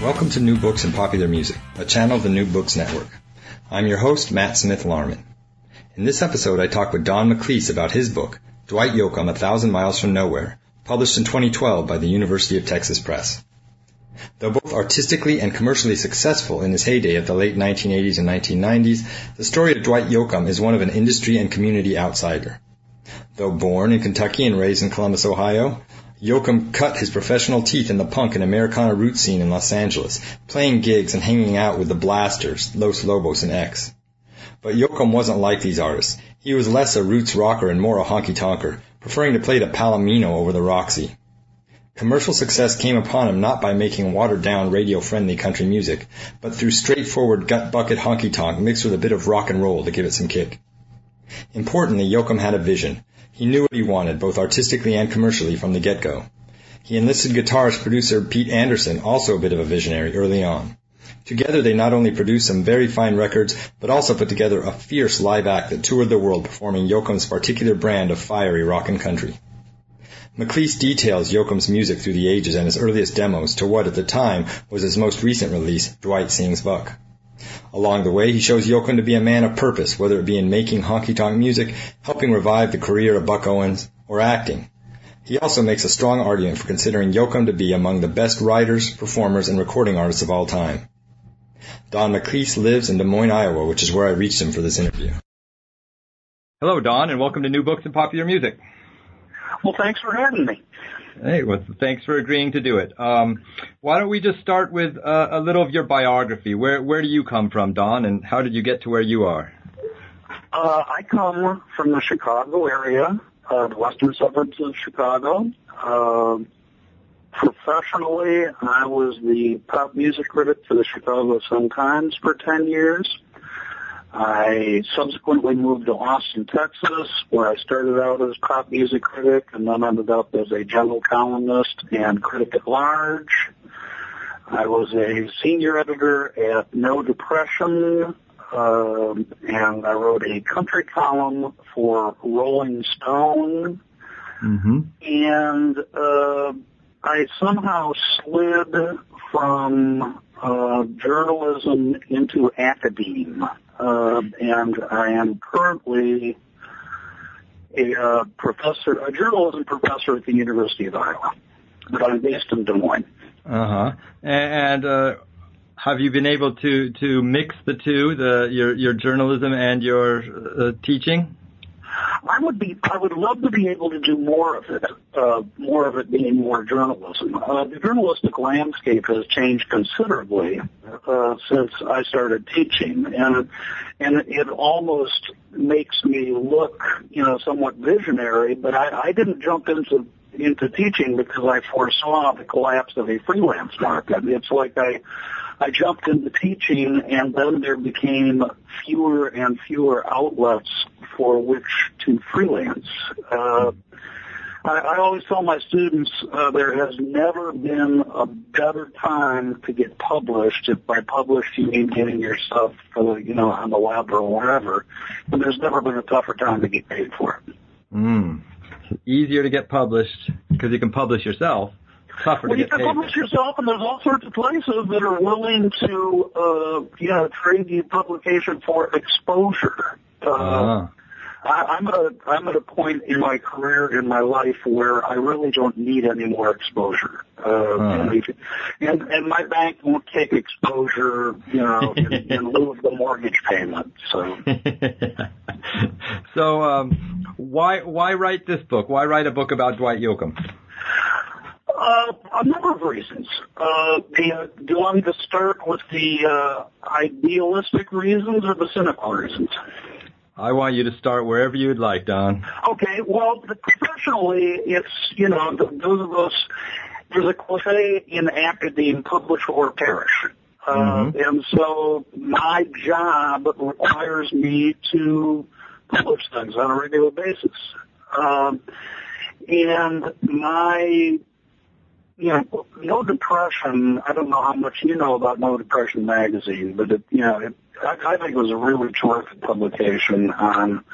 Welcome to New Books and Popular Music, a channel of the New Books Network. I'm your host, Matt Smith Larman. In this episode, I talk with Don McLeese about his book, Dwight Yoakam, A Thousand Miles from Nowhere, published in 2012 by the University of Texas Press. Though both artistically and commercially successful in his heyday of the late 1980s and 1990s, the story of Dwight Yoakam is one of an industry and community outsider. Though born in Kentucky and raised in Columbus, Ohio, Yoakam cut his professional teeth in the punk and Americana root scene in Los Angeles, playing gigs and hanging out with the Blasters, Los Lobos, and X. But Yoakam wasn't like these artists. He was less a roots rocker and more a honky-tonker, preferring to play the Palomino over the Roxy. Commercial success came upon him not by making watered-down, radio-friendly country music, but through straightforward gut-bucket honky-tonk mixed with a bit of rock and roll to give it some kick. Importantly, Yoakam had a vision, he knew what he wanted, both artistically and commercially, from the get-go. He enlisted guitarist producer Pete Anderson, also a bit of a visionary, early on. Together they not only produced some very fine records, but also put together a fierce live act that toured the world performing Yoakam's particular brand of fiery rock and country. McLeese details Yoakam's music through the ages and his earliest demos to what at the time was his most recent release, Dwight Sings Buck. Along the way, he shows Yoakam to be a man of purpose, whether it be in making honky-tonk music, helping revive the career of Buck Owens, or acting. He also makes a strong argument for considering Yoakam to be among the best writers, performers, and recording artists of all time. Don McLeese lives in Des Moines, Iowa, which is where I reached him for this interview. Hello, Don, and welcome to New Books and Popular Music. Well, thanks for having me. Hey, well, thanks for agreeing to do it. Um, why don't we just start with uh, a little of your biography? Where where do you come from, Don, and how did you get to where you are? Uh, I come from the Chicago area, uh, the western suburbs of Chicago. Uh, professionally, I was the pop music critic for the Chicago Sun-Times for 10 years. I subsequently moved to Austin, Texas, where I started out as a pop music critic and then ended up as a general columnist and critic at large. I was a senior editor at No Depression, um, and I wrote a country column for Rolling Stone. Mm-hmm. And uh, I somehow slid from uh, journalism into academia uh, and I am currently a uh, professor, a journalism professor at the University of Iowa, but I'm based in Des Moines. Uh huh. And uh, have you been able to to mix the two, the your your journalism and your uh, teaching? I would be, I would love to be able to do more of it, uh, more of it being more journalism. Uh, the journalistic landscape has changed considerably uh, since I started teaching, and and it almost makes me look, you know, somewhat visionary. But I, I didn't jump into into teaching because I foresaw the collapse of a freelance market. It's like I I jumped into teaching, and then there became fewer and fewer outlets for which to freelance. Uh, I, I always tell my students uh, there has never been a better time to get published. If by published you mean getting your stuff, you know, on the web or wherever, and there's never been a tougher time to get paid for it. Mm. Easier to get published because you can publish yourself tougher well, to get you can publish yourself, and there's all sorts of places that are willing to, uh, you know, trade you publication for exposure. Uh, uh-huh. I, I'm at a I'm at a point in my career in my life where I really don't need any more exposure. Uh, uh-huh. and and my bank won't take exposure, you know, in, in lieu of the mortgage payment. So. so um, why why write this book? Why write a book about Dwight Yoakam? Uh, a number of reasons. Uh, the, uh, do you want me to start with the uh, idealistic reasons or the cynical reasons? I want you to start wherever you'd like, Don. Okay. Well, professionally, it's you know those of us there's a cliche in academe, publish or perish. Uh, Mhm. and so my job requires me to publish things on a regular basis. Um, and my, you know, No Depression, I don't know how much you know about No Depression magazine, but it, you know, it, I, I think it was a really terrific publication on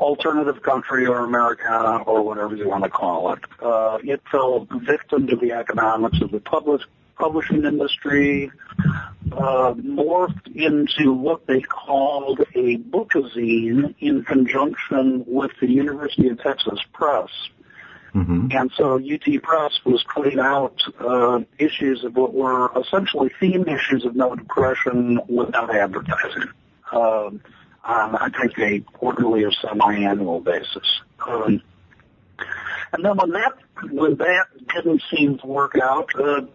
alternative country or Americana or whatever you want to call it. Uh, it fell victim to the economics of the public publishing industry, uh, morphed into what they called a bookazine in conjunction with the University of Texas Press. Mm-hmm. And so UT Press was putting out uh, issues of what were essentially theme issues of no depression without advertising um, on, I think, a quarterly or semi-annual basis. Um, and then when that when that didn't seem to work out, uh,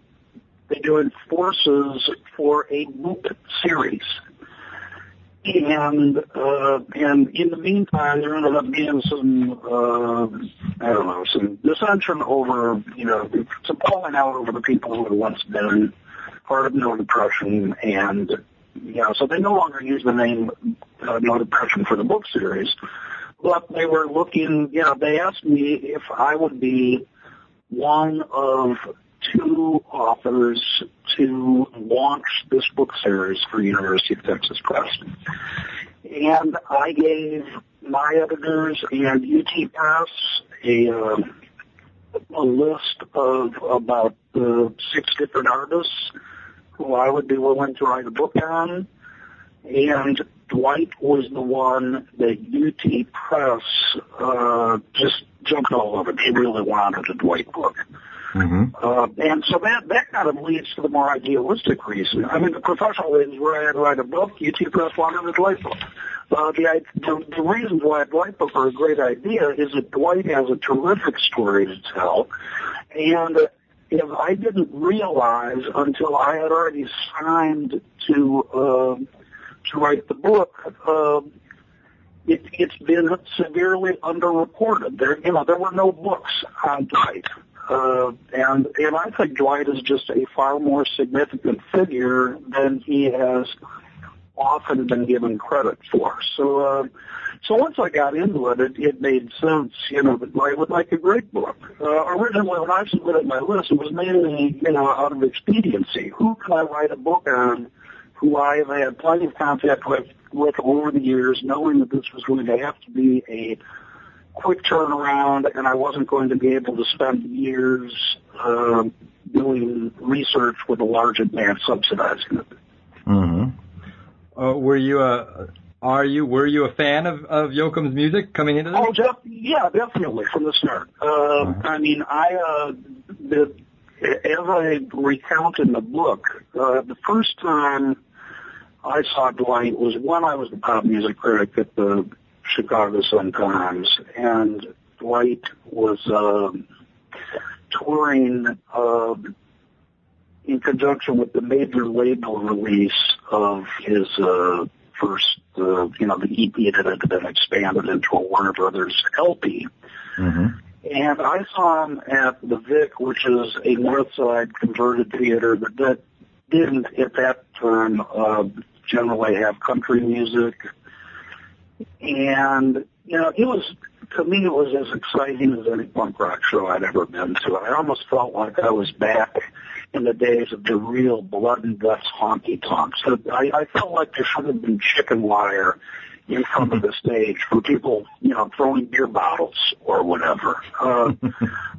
they joined forces for a book series. And uh, and in the meantime, there ended up being some uh, I don't know some dissension over you know some falling out over the people who had once been part of No Depression, and you know so they no longer use the name uh, No Depression for the book series, but they were looking. You know, they asked me if I would be one of two authors to launch this book series for University of Texas Press. And I gave my editors and UT Press a, uh, a list of about uh, six different artists who I would be willing to write a book on. And Dwight was the one that UT Press uh, just jumped all over. They really wanted a Dwight book. Mm-hmm. Uh, and so that, that kind of leads to the more idealistic reason. I mean, the professional reasons where I had to write a book, UT Press wanted a Dwight book. Uh, the, the, the reasons why Dwight book are a great idea is that Dwight has a terrific story to tell. And if I didn't realize until I had already signed to, uh, to write the book, uh, it, it's been severely underreported. There, you know, there were no books on Dwight. Uh, and, and I think Dwight is just a far more significant figure than he has often been given credit for. So, uh, so once I got into it, it, it made sense, you know, that Dwight would like a great book. Uh, originally when I submitted my list, it was mainly, you know, out of expediency. Who can I write a book on who I have had plenty of contact with, with over the years, knowing that this was going to have to be a quick turnaround, and I wasn't going to be able to spend years uh, doing research with a large advance subsidizing it. Mm-hmm. Uh, were you a are you were you a fan of of Yoakam's music coming into this? Oh, def- yeah, definitely from the start. Uh, I mean, I uh, the, as I recount in the book, uh, the first time I saw Dwight was when I was the pop music critic at the Chicago Sun Times, and Dwight was um touring uh, in conjunction with the major label release of his uh, first, uh, you know, the EP that had been expanded into a Warner Brothers LP. Mm-hmm. And I saw him at the Vic, which is a North Side converted theater that, that didn't at that time uh, generally have country music. And, you know, it was, to me, it was as exciting as any punk rock show I'd ever been to. I almost felt like I was back in the days of the real blood and guts honky tonks. So I, I felt like there should have been chicken wire in front of the stage for people, you know, throwing beer bottles or whatever. Uh,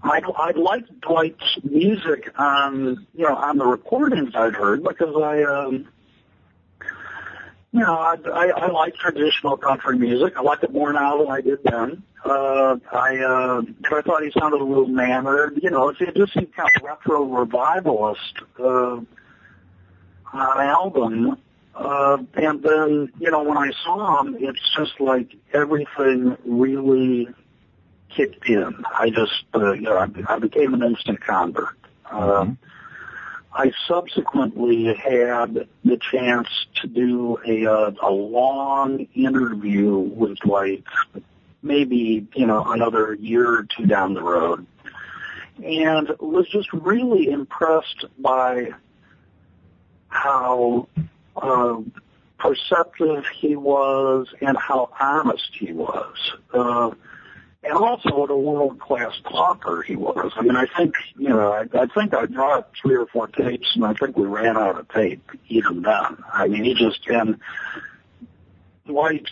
I, I liked Dwight's music on, you know, on the recordings I'd heard because I, um, you know, I, I, I like traditional country music. I like it more now than I did then. Uh, I, uh, I thought he sounded a little mannered. You know, it just seemed kind of retro revivalist, uh, on album. Uh, and then, you know, when I saw him, it's just like everything really kicked in. I just, uh, you know, I, I became an instant convert. Uh, I subsequently had the chance to do a, uh, a long interview with Dwight, maybe, you know, another year or two down the road. and was just really impressed by how uh, perceptive he was and how honest he was. Uh, and also what a world class talker he was. I mean, I think you know, I, I think I brought three or four tapes, and I think we ran out of tape even then. I mean, he just and Dwight's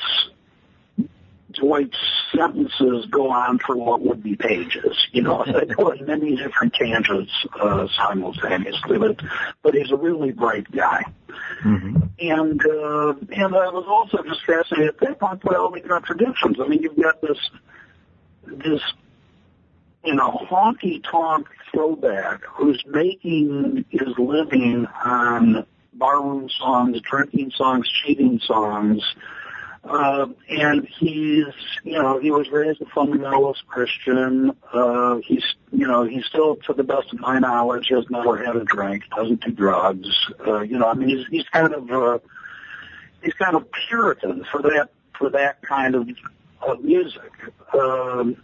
Dwight's sentences go on for what would be pages. You know, they go in many different tangents uh, simultaneously. But but he's a really bright guy. Mm-hmm. And uh, and I was also just fascinated at that point by all the contradictions. I mean, you've got this this you know honky tonk throwback who's making his living on barroom songs, drinking songs, cheating songs. Uh, and he's, you know, he was raised a fundamentalist Christian. Uh, he's, you know, he's still, to the best of my knowledge, has never had a drink, doesn't do drugs. Uh, you know, I mean, he's, he's kind of, uh, he's kind of Puritan for that, for that kind of, of music. Um,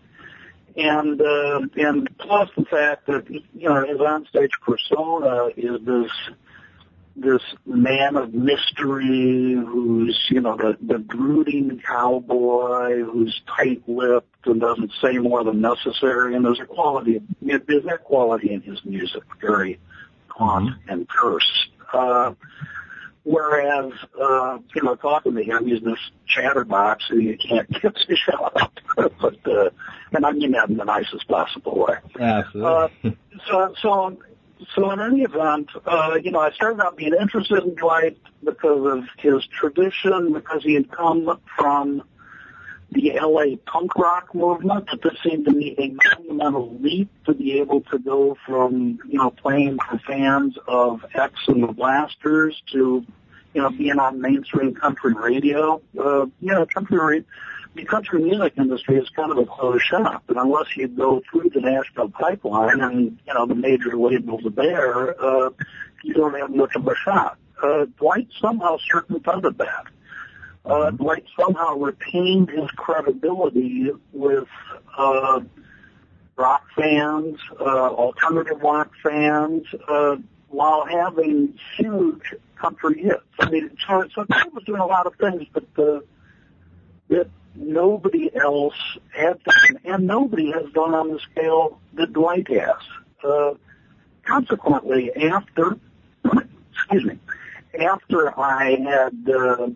and uh, and plus the fact that you know his onstage persona is this this man of mystery who's you know the the brooding cowboy who's tight-lipped and doesn't say more than necessary and there's a quality there's that quality in his music very gaunt and terse uh Whereas, uh, you know, talking to him, he's this chatterbox and you can't get a shot out. but, uh, and I mean that in the nicest possible way. Absolutely. Uh, so, so, so in any event, uh, you know, I started out being interested in Dwight because of his tradition, because he had come from the LA punk rock movement, but this seemed to me a monumental leap to be able to go from, you know, playing for fans of X and the Blasters to you know, being on mainstream country radio, uh, you know, country radio, the country music industry is kind of a closed shop, and unless you go through the national pipeline and you know the major labels are there, uh, you don't have much of a shot. Uh, Dwight somehow circumvented that. Uh, Dwight somehow retained his credibility with uh, rock fans, uh, alternative rock fans, uh, while having huge country hits. I mean, so, so Dwight was doing a lot of things, but uh, that nobody else had done, and nobody has done on the scale that Dwight has. Uh, consequently, after, excuse me, after I had uh,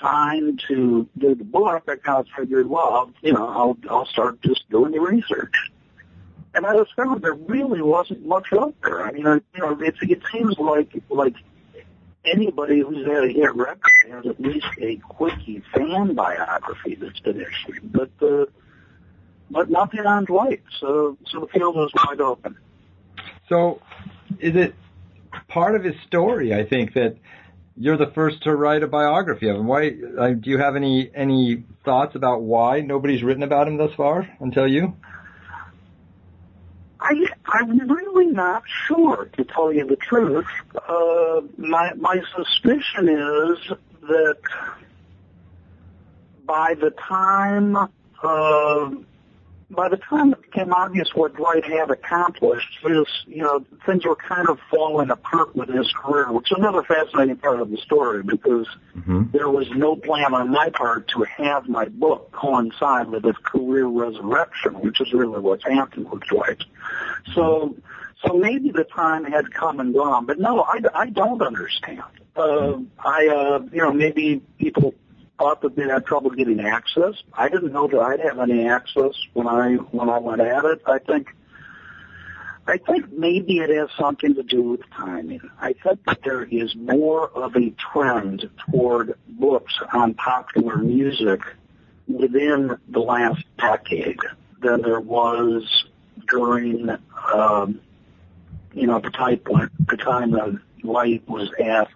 signed to do the book, I kind of figured, well, you know, I'll I'll start just doing the research and I discovered there really wasn't much out there. I mean, I, you know, it, it seems like like anybody who's had a hit record has at least a quickie fan biography that's been issued, but uh, but nothing on Dwight. So so the field is wide open. So, is it part of his story? I think that you're the first to write a biography of him. Why? Uh, do you have any any thoughts about why nobody's written about him thus far until you? I, I'm really not sure, to tell you the truth. Uh, my, my suspicion is that by the time, uh, by the time it became obvious what Dwight had accomplished, this, you know, things were kind of falling apart with his career, which is another fascinating part of the story because mm-hmm. there was no plan on my part to have my book coincide with his career resurrection, which is really what's happened with Dwight. So, so maybe the time had come and gone, but no, I, I don't understand. Uh, I, uh, you know, maybe people thought that they had trouble getting access. I didn't know that I'd have any access when I when I went at it. I think I think maybe it has something to do with timing. I think that there is more of a trend toward books on popular music within the last decade than there was during um, you know the type the time that Dwight was at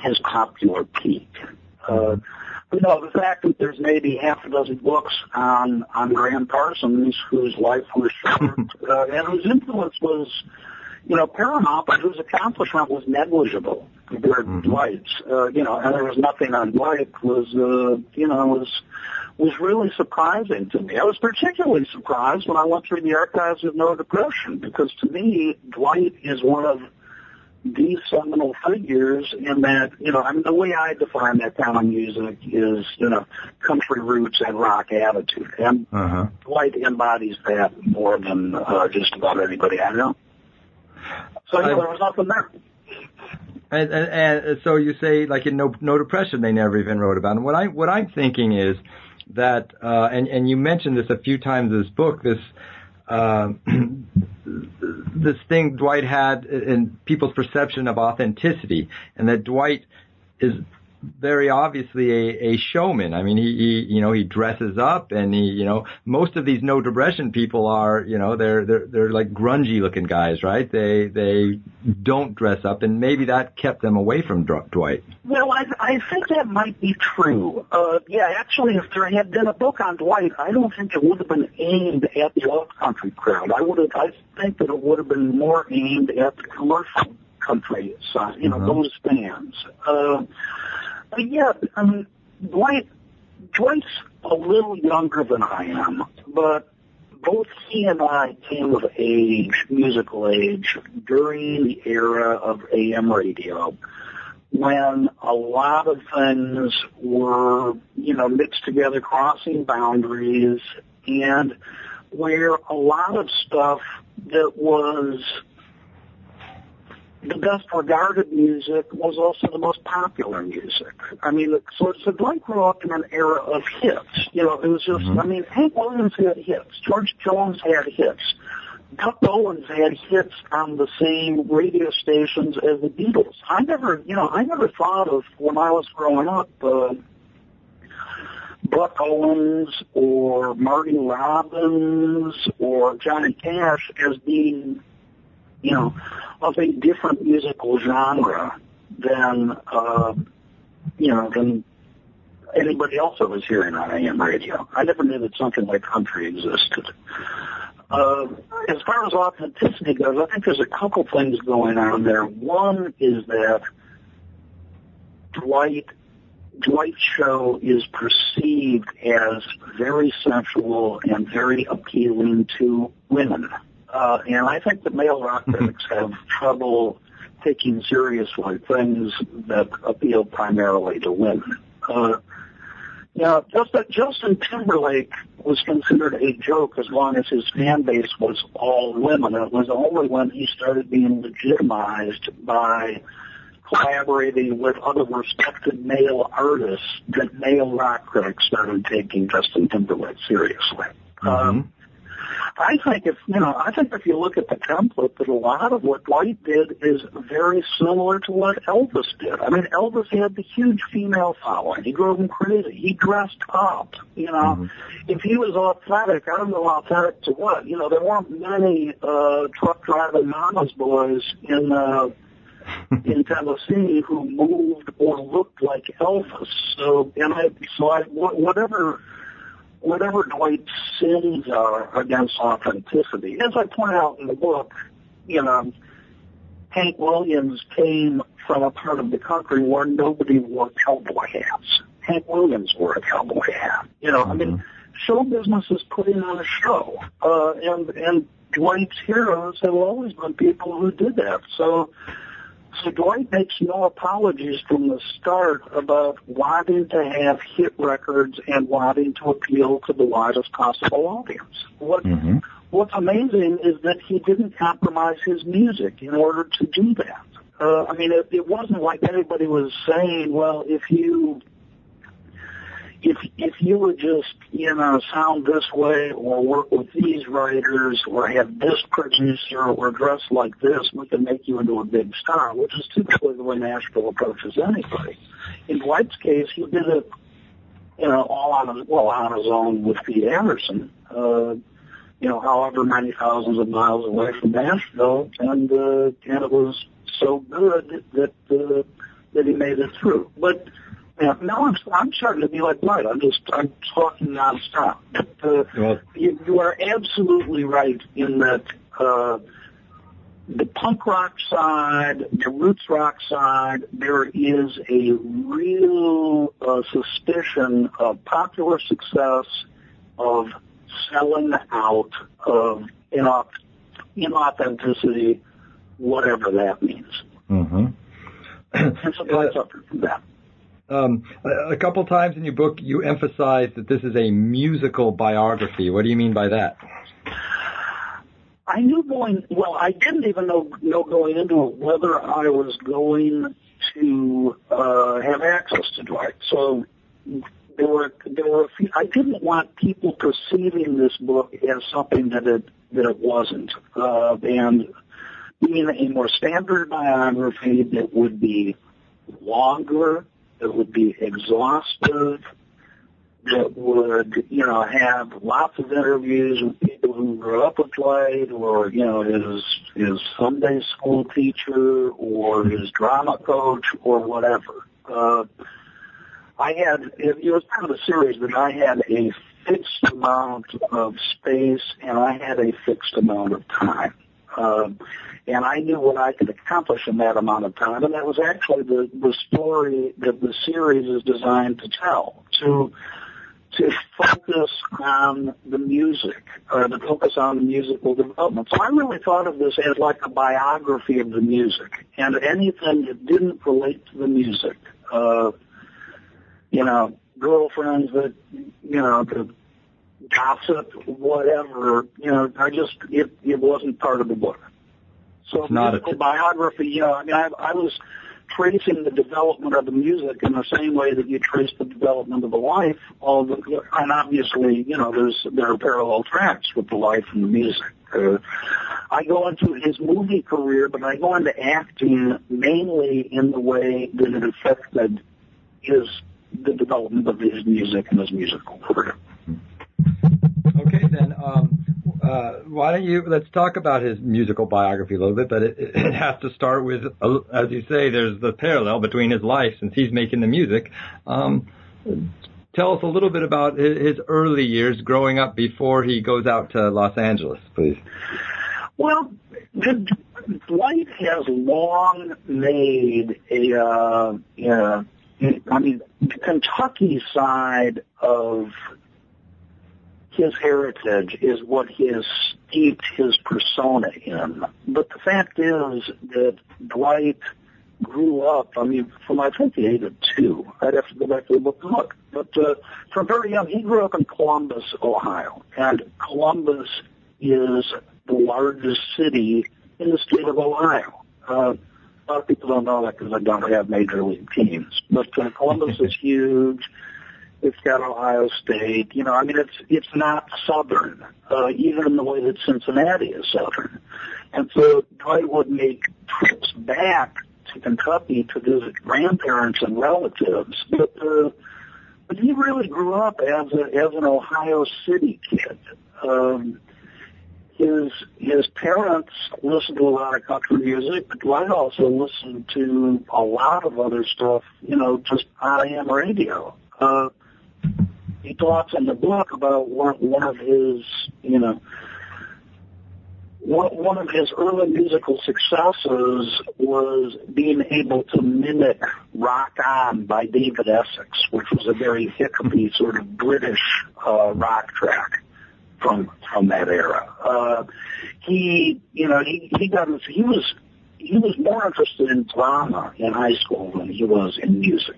his popular peak. Uh, but no, the fact that there's maybe half a dozen books on on Gram Parsons, whose life was short, uh, and whose influence was, you know, Paramount, whose accomplishment was negligible compared to Mm-hmm. Dwight's, uh, you know, and there was nothing on Dwight was, uh, you know, was was really surprising to me. I was particularly surprised when I went through the archives of No Depression because to me, Dwight is one of the seminal figures in that, you know, I mean, the way I define that kind of music is, you know, country roots and rock attitude. And Uh-huh. Dwight embodies that more than uh, just about anybody I know. So, yeah, I- there was nothing there. And, and, and so you say, like in no, no depression, they never even wrote about it. What I what I'm thinking is that, uh, and and you mentioned this a few times in this book, this uh, this thing Dwight had in people's perception of authenticity, and that Dwight is very obviously a, a showman. I mean, he, he, you know, he dresses up and he, you know, most of these no depression people are, you know, they're, they're, they're like grungy looking guys, right? They, they don't dress up and maybe that kept them away from Dr- Dwight. Well, I, I think that might be true. Uh, yeah, actually, if there had been a book on Dwight, I don't think it would have been aimed at the old country crowd. I would have, I think that it would have been more aimed at the commercial country side, you know, Mhm. those fans. Uh, but yeah, I mean, Dwight, Dwight's a little younger than I am, but both he and I came of age, musical age, during the era of AM radio when a lot of things were, you know, mixed together, crossing boundaries, and where a lot of stuff that was the best regarded music was also the most popular music. I mean, so, it's so Dwight grew up in an era of hits. You know, it was just, I mean, Hank Williams had hits. George Jones had hits. Buck Owens had hits on the same radio stations as the Beatles. I never, you know, I never thought of when I was growing up, uh, Buck Owens or Marty Robbins or Johnny Cash as being, you know, of a different musical genre than, uh, you know, than anybody else that was hearing on AM radio. I never knew that something like country existed. Uh, as far as authenticity goes, I think there's a couple things going on there. One is that Dwight Dwight's show is perceived as very sensual and very appealing to women. Uh, and I think the male rock critics have trouble taking seriously things that appeal primarily to women. Uh, now, just that Justin Timberlake was considered a joke as long as his fan base was all women. It was only when he started being legitimized by collaborating with other respected male artists that male rock critics started taking Justin Timberlake seriously. Um, I think if you know, I think if you look at the template, that a lot of what Dwight did is very similar to what Elvis did. I mean, Elvis had the huge female following. He drove them crazy. He dressed up. You know, if he was authentic, I don't know authentic to what. You know, there weren't many uh, truck driving mama's boys in. Uh, in Tennessee who moved or looked like Elvis. So, and I, so I, whatever, whatever Dwight's sins are against authenticity, as I point out in the book, you know, Hank Williams came from a part of the country where nobody wore cowboy hats. Hank Williams wore a cowboy hat. You know, I mean, show business is putting on a show, uh, and and Dwight's heroes have always been people who did that. So. So Dwight makes no apologies from the start about wanting to have hit records and wanting to appeal to the widest possible audience. What Mm-hmm. What's amazing is that he didn't compromise his music in order to do that. Uh, I mean, it, it wasn't like anybody was saying, well, if you if if you would just you know sound this way or work with these writers or have this producer or dress like this, we can make you into a big star, which is typically the way Nashville approaches anybody. In Dwight's case, he did it, you know, all on his well on his own with Pete Anderson. Uh, you know, however many thousands of miles away from Nashville, and uh, and it was so good that uh, that he made it through. But yeah, now I'm I'm starting to be like Dwight. I'm just I'm talking nonstop. But, uh, Well- you, you are absolutely right in that uh, the punk rock side, the roots rock side, there is a real uh, suspicion of popular success, of selling out, of inauth- inauthenticity, whatever that means. Mm-hmm. and so I suffered from that. Um, a, couple times in your book, you emphasize that this is a musical biography. What do you mean by that? I knew going well. I didn't even know know going into it whether I was going to uh, have access to Dwight. So there were there were a few. I didn't want people perceiving this book as something that it that it wasn't, uh, and being a more standard biography that would be longer, that would be exhaustive, that would, you know, have lots of interviews with people who grew up with Dwight or, you know, his, his Sunday school teacher or his drama coach or whatever. Uh, I had, it, it was kind of a series but I had a fixed amount of space and I had a fixed amount of time. Uh, and I knew what I could accomplish in that amount of time, and that was actually the, the story that the series is designed to tell. To to focus on the music, or to focus on the musical development. So I really thought of this as like a biography of the music, and anything that didn't relate to the music, uh, you know, girlfriends that, you know, the gossip, whatever, you know, I just, it, it wasn't part of the book. So it's not a biography, you know, I mean, I, I was tracing the development of the music in the same way that you trace the development of the life. All the, and obviously, you know, there's there are parallel tracks with the life and the music. Uh, I go into his movie career, but I go into acting mainly in the way that it affected his the development of his music and his musical career. Okay, then. Um, uh, why don't you let's talk about his musical biography a little bit, but it, it has to start with, uh, as you say, there's the parallel between his life since he's making the music. Um, tell us a little bit about his early years growing up before he goes out to Los Angeles, please. Well, Dwight has long made a, uh, uh, I mean, the Kentucky side of his heritage is what he has steeped his persona in. But the fact is that Dwight grew up, I mean, from I think the age of two. I'd have to go back to the book and look. But uh, from very young, he grew up in Columbus, Ohio. And Columbus is the largest city in the state of Ohio. Uh, a lot of people don't know that because I don't have major league teams. But uh, Columbus is huge. It's got Ohio State. You know, I mean, it's it's not southern, uh, even in the way that Cincinnati is southern. And so Dwight would make trips back to Kentucky to visit grandparents and relatives. But uh, but he really grew up as a, as an Ohio City kid. Um, his his parents listened to a lot of country music, but Dwight also listened to a lot of other stuff, you know, just AM radio. Uh, talks in the book about one, one of his, you know, one, one of his early musical successes was being able to mimic Rock On by David Essex, which was a very hippie sort of British uh, rock track from from that era. Uh, he, you know, he he got his, he was he was more interested in drama in high school than he was in music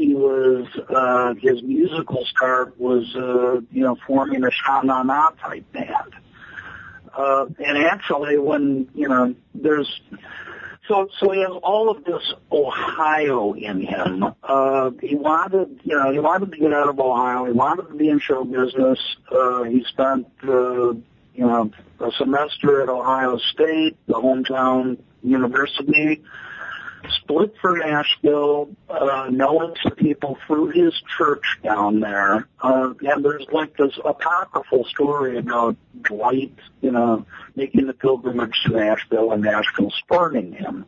he was uh, his musical start was uh, you know forming a Sha Na Na type band. Uh, and actually, when you know there's so so he has all of this Ohio in him. Uh, he wanted you know he wanted to get out of Ohio. He wanted to be in show business. Uh, he spent uh, you know a semester at Ohio State, the hometown university split for Nashville, uh, knowing some people through his church down there. Uh, and there's like this apocryphal story about Dwight, you know, making the pilgrimage to Nashville and Nashville spurning him.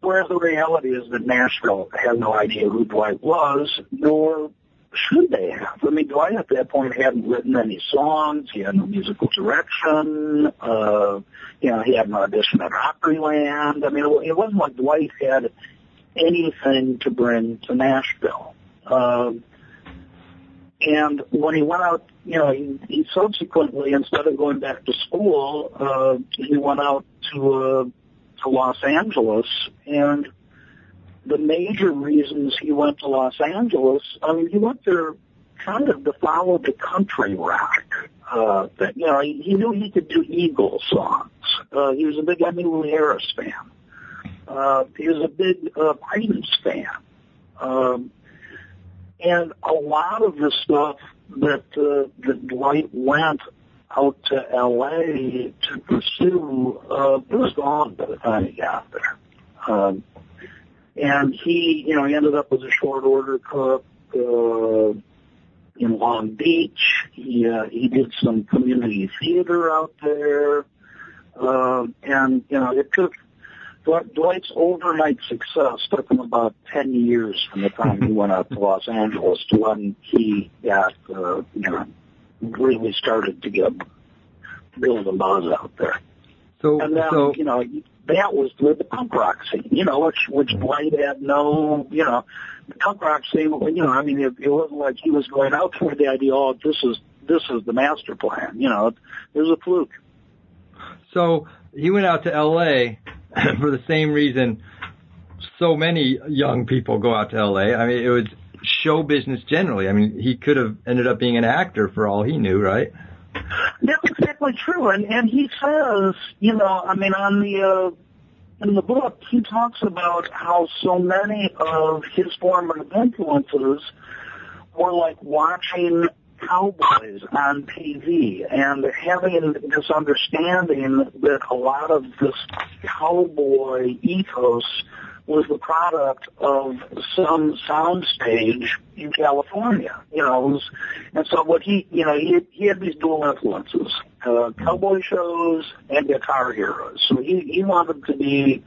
Whereas the reality is that Nashville had no idea who Dwight was, nor should they have? I mean, Dwight at that point hadn't written any songs. He had no musical direction. Uh, you know, he had an audition at Opryland. I mean, it, wasn't like Dwight had anything to bring to Nashville. Um, and when he went out, you know, he, he subsequently, instead of going back to school, uh, he went out to uh, to Los Angeles and the major reasons he went to Los Angeles, I mean, he went there kind of to follow the country rock. Uh, that, you know, he, he knew he could do Eagles songs. Uh, he was a big Emmylou Harris fan. Uh, he was a big uh, Prince fan. Um, and a lot of the stuff that, uh, that Dwight went out to L.A. to pursue, uh, was gone by the time he got there. Um, and he, you know, he ended up as a short order cook uh, in Long Beach. He uh, he did some community theater out there, uh, and you know, it took Dwight's overnight success took him about ten years from the time he went out to Los Angeles to when he got, uh, you know, really started to get build a buzz out there. So, and then, so you know, that was with the punk rock scene, you know, which which mm-hmm. Dwight had no, you know, the punk rock scene. You know, I mean, it, it wasn't like he was going out for the idea. Oh, this is this is the master plan. You know, it, it was a fluke. So he went out to L.A. for the same reason so many young people go out to L.A. I mean, it was show business generally. I mean, he could have ended up being an actor for all he knew, right? That's exactly true, and and he says, you know, I mean, on the uh, in the book, he talks about how so many of his formative influences were like watching cowboys on TV and having this understanding that a lot of this cowboy ethos was the product of some soundstage in California. You know, and so what he, you know, he he had these dual influences: uh, cowboy shows and guitar heroes. So he he wanted to be,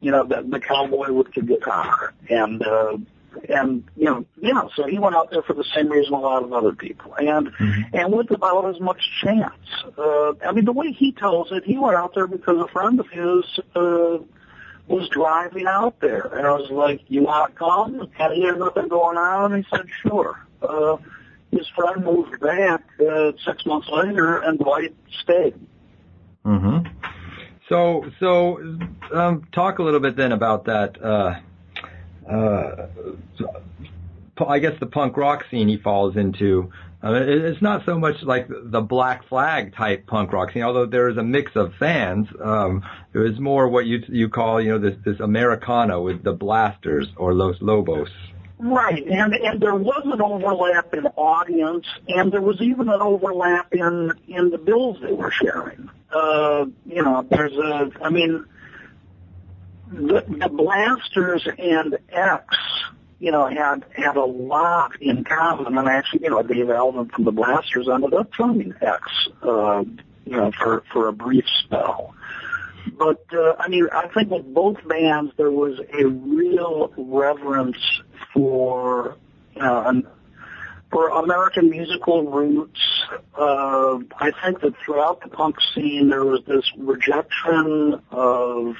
you know, the, the cowboy with the guitar, and uh, and you know, yeah. So he went out there for the same reason a lot of other people, and mm-hmm. and with about as much chance. Uh, I mean, the way he tells it, he went out there because a friend of his. Uh, was driving out there, and I was like, "You want to come? Had he had nothing going on?" And he said, "Sure." Uh, his friend moved back uh, six months later, and Dwight stayed. hmm So, so um, talk a little bit then about that. Uh, uh, I guess the punk rock scene he falls into. Uh, it's not so much like the Black Flag type punk rock scene, although there is a mix of fans. Um, it was more what you you call you know this this Americana with the Blasters or Los Lobos. Right, and and there was an overlap in audience, and there was even an overlap in in the bills they were sharing. Uh, you know, there's a, I mean, the, the Blasters and X you know, had had a lot in common. And actually, you know, Dave Alvin from the Blasters ended up joining X, uh, you know, for for a brief spell. But uh, I mean, I think with both bands there was a real reverence for uh, for American musical roots. Uh, I think that throughout the punk scene there was this rejection of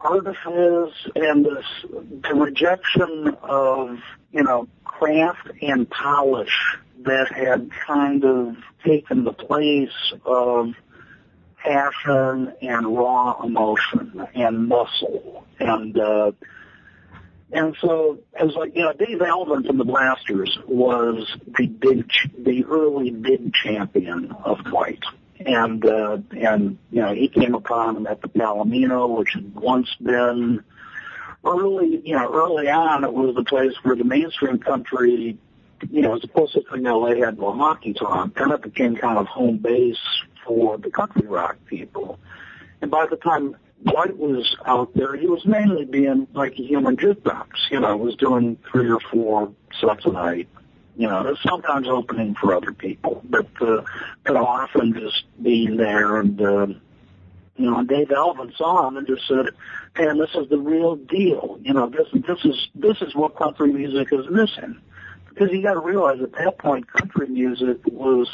artifice and this the rejection of you know craft and polish that had kind of taken the place of passion and raw emotion and muscle and uh and so as like you know Dave Alvin from the Blasters was the big the early big champion of Dwight and uh, and you know he came upon him at the Palomino, which had once been early, you know, early on it was the place where the mainstream country, you know, as opposed to in LA had the honky tonk, then it became kind of home base for the country rock people. And by the time Dwight was out there, he was mainly being like a human jukebox, you know, was doing three or four sets a night you know, sometimes opening for other people, but uh, but often just being there and uh, you know, and Dave Alvin saw him and just said, "Man, this is the real deal. You know, this this is this is what country music is missing." Because you got to realize at that point, country music was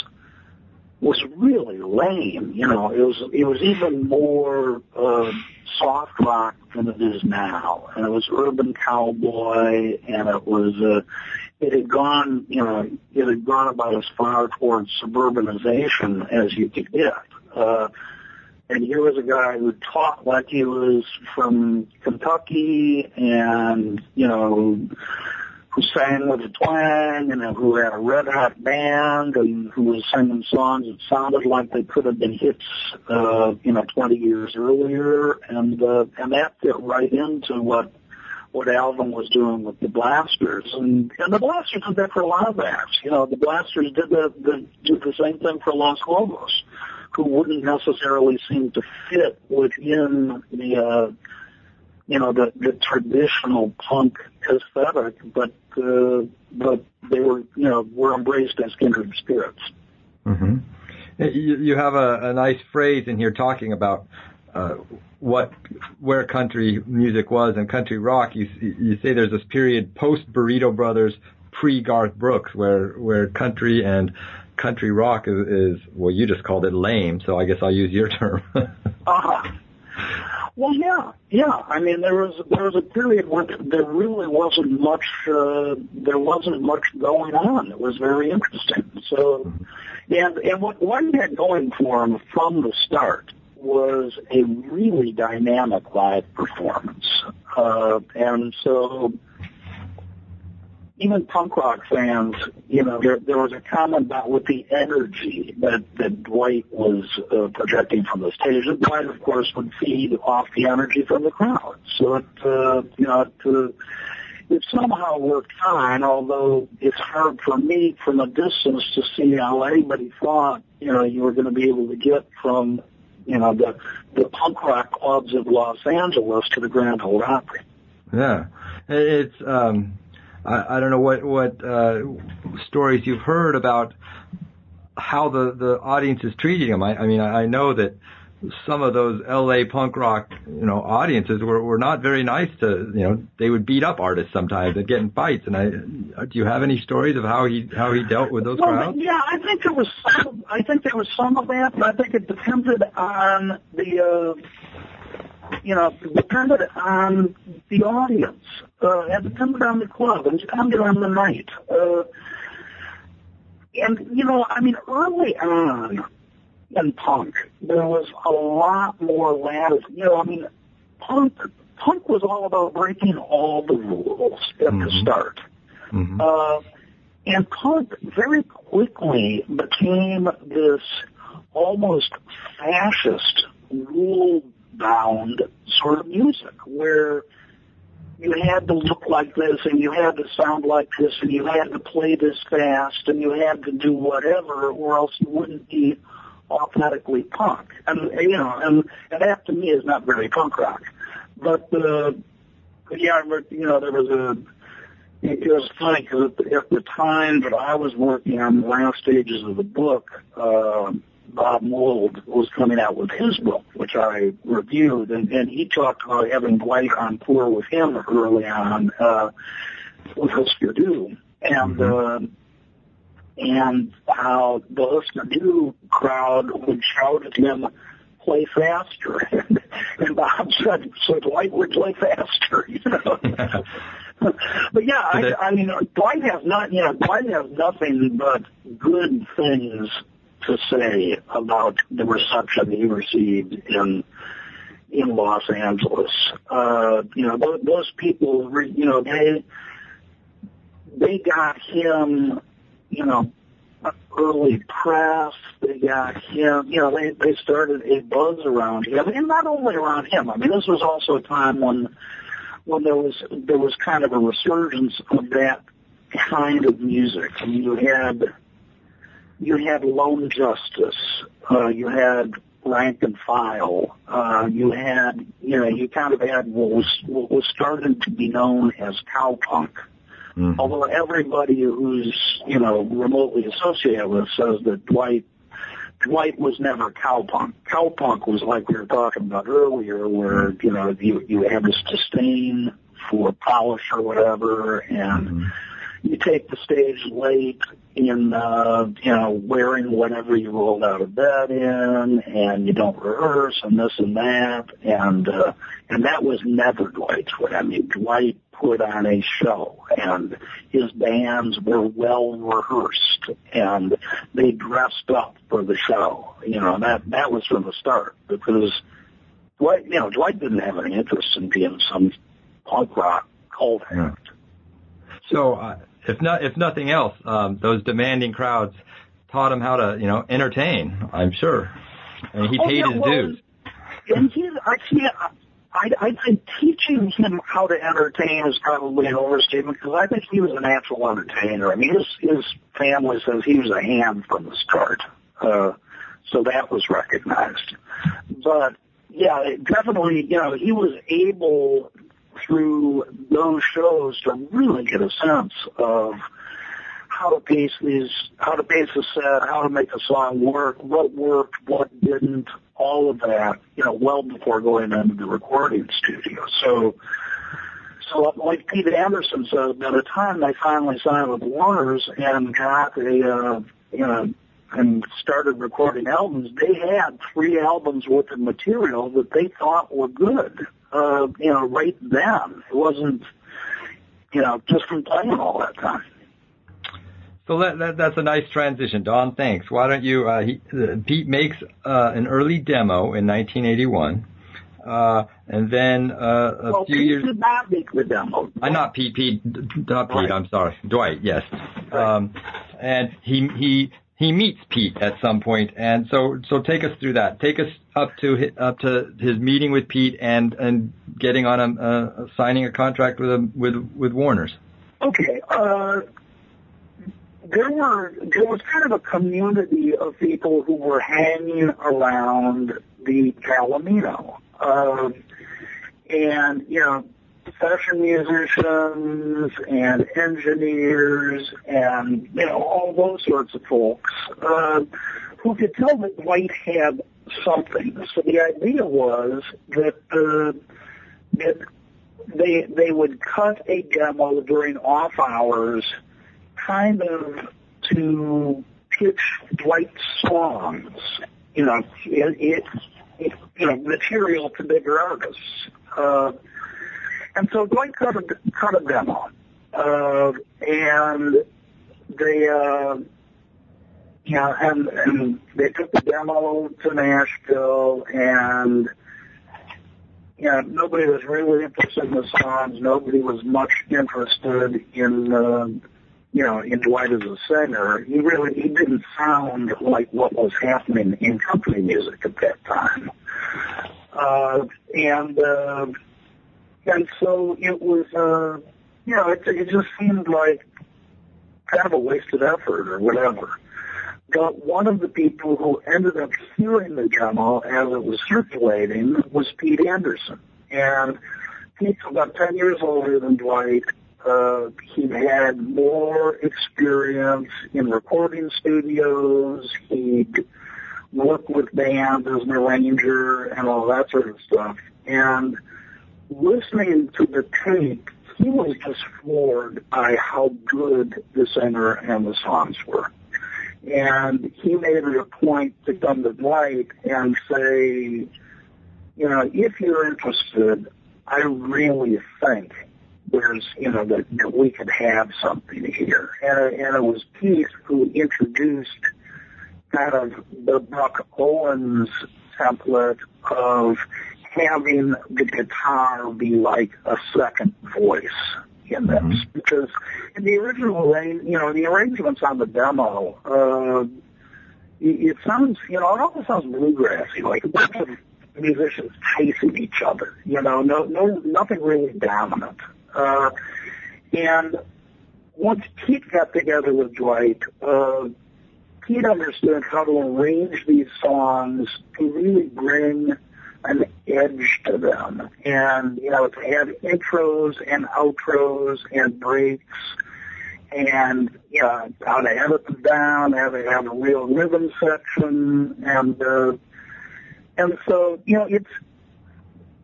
was really lame. You know, it was it was even more uh, soft rock than it is now, and it was urban cowboy, and it was uh, it had gone, you know, it had gone about as far towards suburbanization as you could get. Uh, and here was a guy who talked like he was from Kentucky, and you know who sang with a twang and who had a red hot band and who was singing songs that sounded like they could have been hits, uh, you know, 20 years earlier. And, uh, and that fit right into what, what Alvin was doing with the Blasters. And, and the Blasters did that for a lot of acts. You know, the Blasters did the, the, did the same thing for Los Lobos, who wouldn't necessarily seem to fit within the, uh, you know, the, the traditional punk aesthetic, but uh, but they were, you know, were embraced as kindred spirits. Mm-hmm. You, you have a, a nice phrase in here talking about uh, what where country music was and country rock. You you say there's this period post Burrito Brothers, pre Garth Brooks, where where country and country rock is, is well, you just called it lame, so I guess I'll use your term. uh-huh. Well, yeah, yeah. I mean, there was there was a period where there really wasn't much uh, there wasn't much going on. It was very interesting. So, and and what one had going for him from the start was a really dynamic live performance, uh, and so even punk rock fans, you know, there, there was a comment about with the energy that, that Dwight was uh, projecting from the stage. And Dwight, of course, would feed off the energy from the crowd. So it, uh, you know, it, uh, it somehow worked fine, although it's hard for me from a distance to see how anybody thought, you know, you were going to be able to get from, you know, the, the punk rock clubs of Los Angeles to the Grand Ole Opry. Yeah. It's, um, I, I don't know what what uh, stories you've heard about how the the audience is treating them. I, I mean, I, I know that some of those LA punk rock, you know, audiences were, were not very nice to, you know, they would beat up artists sometimes and get in fights. And I, do you have any stories of how he, how he dealt with those well, crowds? Yeah, I think there was some, I think there was some of that, but I think it depended on the, uh, you know, depended on the audience. Uh, it depended on the club and depended on the night. Uh, and, you know, I mean, early on in punk, there was a lot more latitude. You know, I mean, punk, punk was all about breaking all the rules at Mm-hmm. the start. Mhm. Uh, and punk very quickly became this almost fascist, rule-bound sort of music where you had to look like this and you had to sound like this and you had to play this fast and you had to do whatever or else you wouldn't be authentically punk. And, you know, and, and that to me is not very punk rock. But, uh, yeah, but, you know, there was a, it was funny because at, the- at the time that I was working on the last stages of the book, uh, Bob Mould was coming out with his book, which I reviewed, and, and he talked about having Dwight on tour with him early on uh, with Husker Du, and uh, and how the Husker Du crowd would shout at him, "Play faster," and, and Bob said, "So Dwight would play faster," you know. but yeah, I, I mean, Dwight has not, you know, Dwight has nothing but good things to say about the reception he received in in Los Angeles. Uh, you know, those, those people, re- you know, they they got him, you know, early press. They got him, you know, they they started a buzz around him, and not only around him. I mean, this was also a time when when there was there was kind of a resurgence of that kind of music. I mean, you had you had Lone Justice, uh, you had Rank and File, uh, you had you know you kind of had what was what was starting to be known as cowpunk. Mhm. Although everybody who's you know remotely associated with says that Dwight Dwight was never cowpunk. Cowpunk was like we were talking about earlier, where you know you you have this disdain for polish or whatever, and mm-hmm. You take the stage late in uh, you know wearing whatever you rolled out of bed in, and you don't rehearse and this and that, and uh, and that was never Dwight's way. I mean, Dwight put on a show, and his bands were well rehearsed, and they dressed up for the show. You know that that was from the start because Dwight, you know, Dwight didn't have any interest in being some punk rock cult act. So, uh, if not, if nothing else, um, those demanding crowds taught him how to, you know, entertain. I'm sure. and he oh, paid yeah, his well, dues. And he, I. I, I think teaching him how to entertain is probably an overstatement because I think he was a natural entertainer. I mean, his his family says he was a ham from the start, uh, so that was recognized. But yeah, definitely, you know, he was able through those shows to really get a sense of how to pace these, how to pace a set, how to make a song work, what worked, what didn't, all of that, you know, well before going into the recording studio. So, so like Pete Anderson said, by the time they finally signed with Warner's and got a, uh, you know, and started recording albums, they had three albums worth of material that they thought were good, uh, you know, right then. It wasn't, you know, just from playing all that time. So that, that, that's a nice transition, Don. Thanks. Why don't you? Uh, he, uh, Pete makes uh, an early demo in 1981, uh, and then uh, a well, few Pete years. did not make the demo. I'm not Pete. Pete, not Pete. Right. I'm sorry, Dwight. Yes, Right. um, and he he he meets Pete at some point, and so so take us through that. Take us up to hi- up to his meeting with Pete and and getting on a, uh, signing a contract with a, with with Warner's. Okay. Uh, there were there was kind of a community of people who were hanging around the Palomino, um, and you know, session musicians and engineers and you know all those sorts of folks uh, who could tell that Dwight had something. So the idea was that uh, that they they would cut a demo during off hours kind of to pitch Dwight's songs, you know, it, it, it you know, material to bigger artists. Uh, and so Dwight cut a, cut a demo, uh, and they, uh, yeah, and, and they took the demo to Nashville, and yeah, nobody was really interested in the songs. Nobody was much interested in, uh, you know, in Dwight as a singer. He really he didn't sound like what was happening in country music at that time. Uh, and uh, and so it was, uh, you know, it, it just seemed like kind of a wasted effort or whatever. But one of the people who ended up hearing the demo as it was circulating was Pete Anderson. And Pete's about 10 years older than Dwight. Uh, he had more experience in recording studios. He'd worked with bands as an arranger and all that sort of stuff. And listening to the tape, he was just floored by how good the singer and the songs were. And he made it a point to come to Dwight and say, you know, if you're interested, I really think there's, you know, that, that we could have something here. And, and it was Pete who introduced kind of the Buck Owens template of having the guitar be like a second voice in this Mhm. because in the original you know, the arrangements on the demo, uh, it, it sounds, you know, it almost sounds bluegrassy, like a bunch of musicians chasing each other. You know, no, no, nothing really dominant. Uh, and once Pete got together with Dwight, uh, Pete understood how to arrange these songs to really bring an edge to them. And, you know, to have intros and outros and breaks and you know how to edit them down, how to have a real rhythm section, and uh, and so you know it's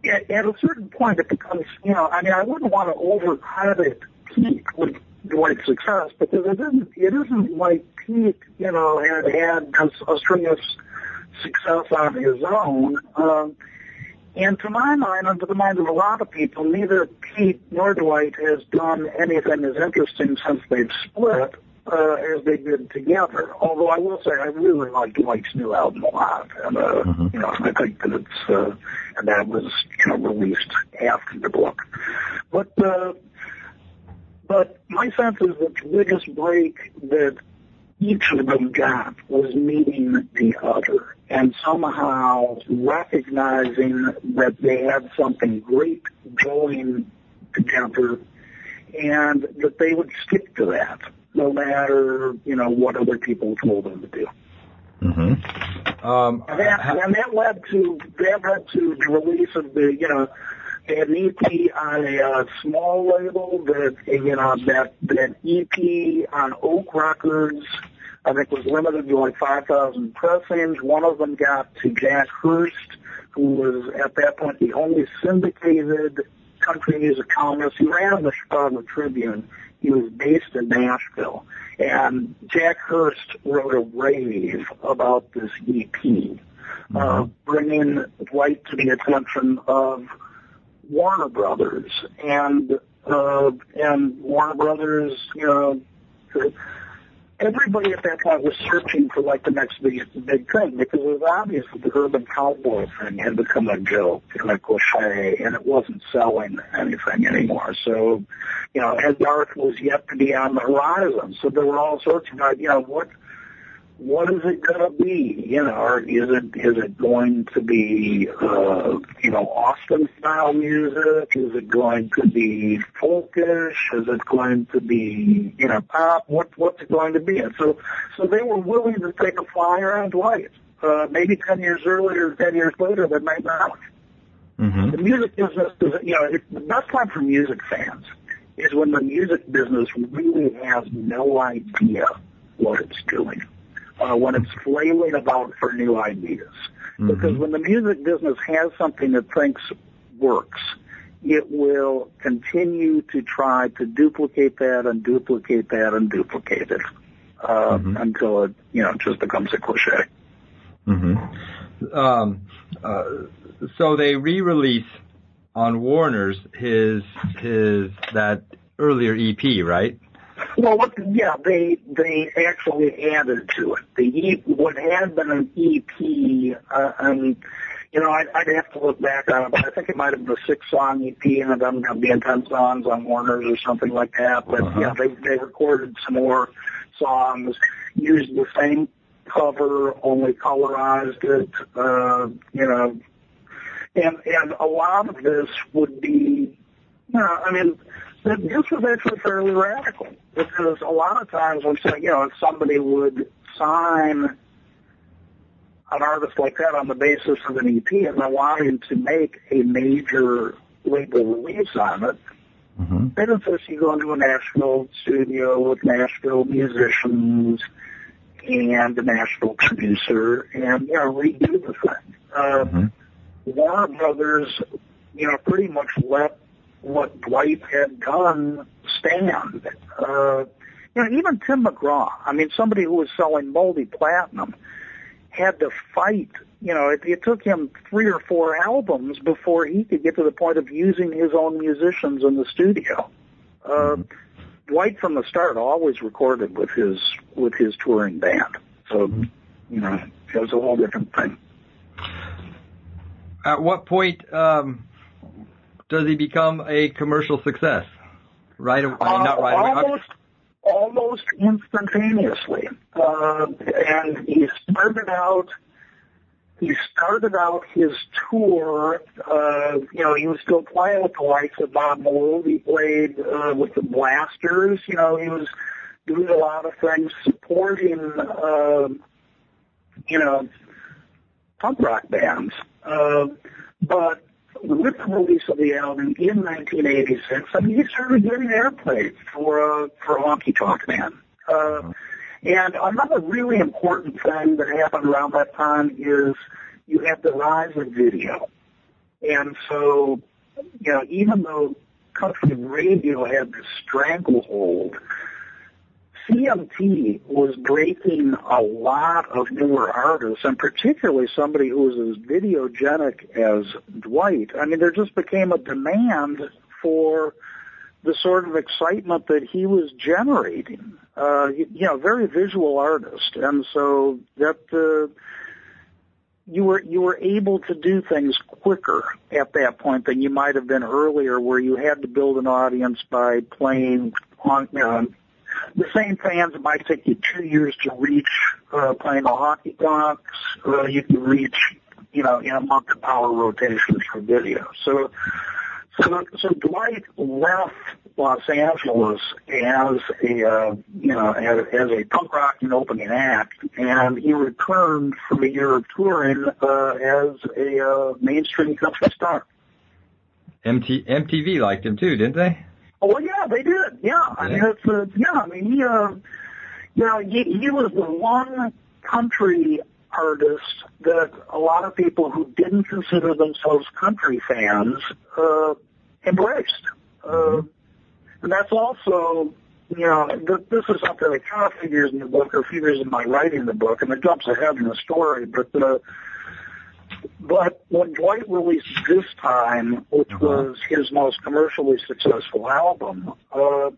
at, at a certain point it becomes you know I mean I wouldn't want to overcredit Pete with Dwight's success because it isn't it isn't like Pete you know had had a, a string of success on his own. Um, and to my mind, and to the mind of a lot of people, neither Pete nor Dwight has done anything as interesting since they've split uh, as they did together. Although I will say I really like Dwight's new album a lot, and uh, mm-hmm. you know I think that it's uh, and that was you know released after the book. But uh, but my sense is that the biggest break that each of them got was meeting the other and somehow recognizing that they had something great going together and that they would stick to that no matter, you know, what other people told them to do. Mm-hmm. Um, and, that, and that led to that led to the release of the, you know, an EP on a uh, small label that you know that that EP on Oak Records I think was limited to like 5,000 pressings. One of them got to Jack Hurst, who was at that point the only syndicated country music columnist. He ran the Chicago Tribune. He was based in Nashville. And Jack Hurst wrote a rave about this EP, mm-hmm. uh, bringing Dwight to the attention of Warner Brothers. And, uh, and Warner Brothers, you know, everybody at that point was searching for like the next big big thing because it was obvious that the urban cowboy thing had become a joke and a cliche and it wasn't selling anything anymore. So, you know, Ed Garth was yet to be on the horizon. So there were all sorts of, you know, what what is it going to be? You know, or is it is it going to be uh, you know Austin style music? Is it going to be folkish? Is it going to be you know pop? What what's it going to be? And so so they were willing to take a flyer on Dwight. Uh, maybe ten years earlier, ten years later, they might not. Mm-hmm. The music business is you know it, the best time for music fans is when the music business really has no idea what it's doing uh, when it's flailing about for new ideas. Mm-hmm. Because when the music business has something that thinks works, it will continue to try to duplicate that and duplicate that and duplicate it uh, mm-hmm. until it, you know, just becomes a cliche. Mm-hmm. Um, uh, so they re-release on Warner's his his that earlier EP, right? Well, what, yeah, they they actually added to it. The e, what had been an EP, uh, and you know, I'd, I'd have to look back on it, but I think it might have been a six song EP, and it ended up being ten songs on Warner's or something like that. But uh-huh. yeah, they they recorded some more songs, used the same cover, only colorized it. Uh, you know, and and a lot of this would be, you know, I mean this was actually fairly radical because a lot of times when you know somebody would sign an artist like that on the basis of an EP and they wanted to make a major label release on it, mm-hmm. they insist you go into a Nashville studio with Nashville musicians and a Nashville producer and you know redo the thing. Uh, mm-hmm. Warner Brothers, you know, pretty much let what Dwight had done stand. Uh, you know, even Tim McGraw, I mean, somebody who was selling multi platinum, had to fight. You know, it, it took him three or four albums before he could get to the point of using his own musicians in the studio. Uh, Dwight, from the start, always recorded with his with his touring band. So, you know, it was a whole different thing. At what point um, does he become a commercial success? Right away, uh, not right away. Almost, almost instantaneously. Uh, and he started out. He started out his tour. Uh, you know, he was still playing with the likes of Bob Mould. He played uh, with the Blasters. You know, he was doing a lot of things supporting. Uh, you know, punk rock bands. Uh, but with the release of the album in 1986, I mean, he started getting airplay for uh, for Honky Tonk Man. Uh, and another really important thing that happened around that time is you had the rise of video. And so, you know, even though country radio had this stranglehold, CMT was breaking a lot of newer artists, and particularly somebody who was as videogenic as Dwight. I mean, there just became a demand for the sort of excitement that he was generating. Uh, you, know, very visual artist, and so that uh, you were you were able to do things quicker at that point than you might have been earlier, where you had to build an audience by playing on you know, the same fans. It might take you two years to reach uh, playing the honky tonks. Uh, you can reach you know in a month of power rotations for video. So so, so Dwight left Los Angeles as a, uh, you know, as, as a punk rock and opening act, and he returned from a year of touring uh, as a uh, mainstream country star. MT, MTV liked him too, didn't they? Oh yeah, they did. Yeah, I mean, it's uh, yeah. I mean, he, uh, you know, he, he was the one country artist that a lot of people who didn't consider themselves country fans uh, embraced. Uh, and that's also, you know, th- this is something that kind of figures in the book or figures in my writing the book, and it jumps ahead in the story. But uh, but when Dwight released this time, which uh-huh. was his most commercially successful album, uh,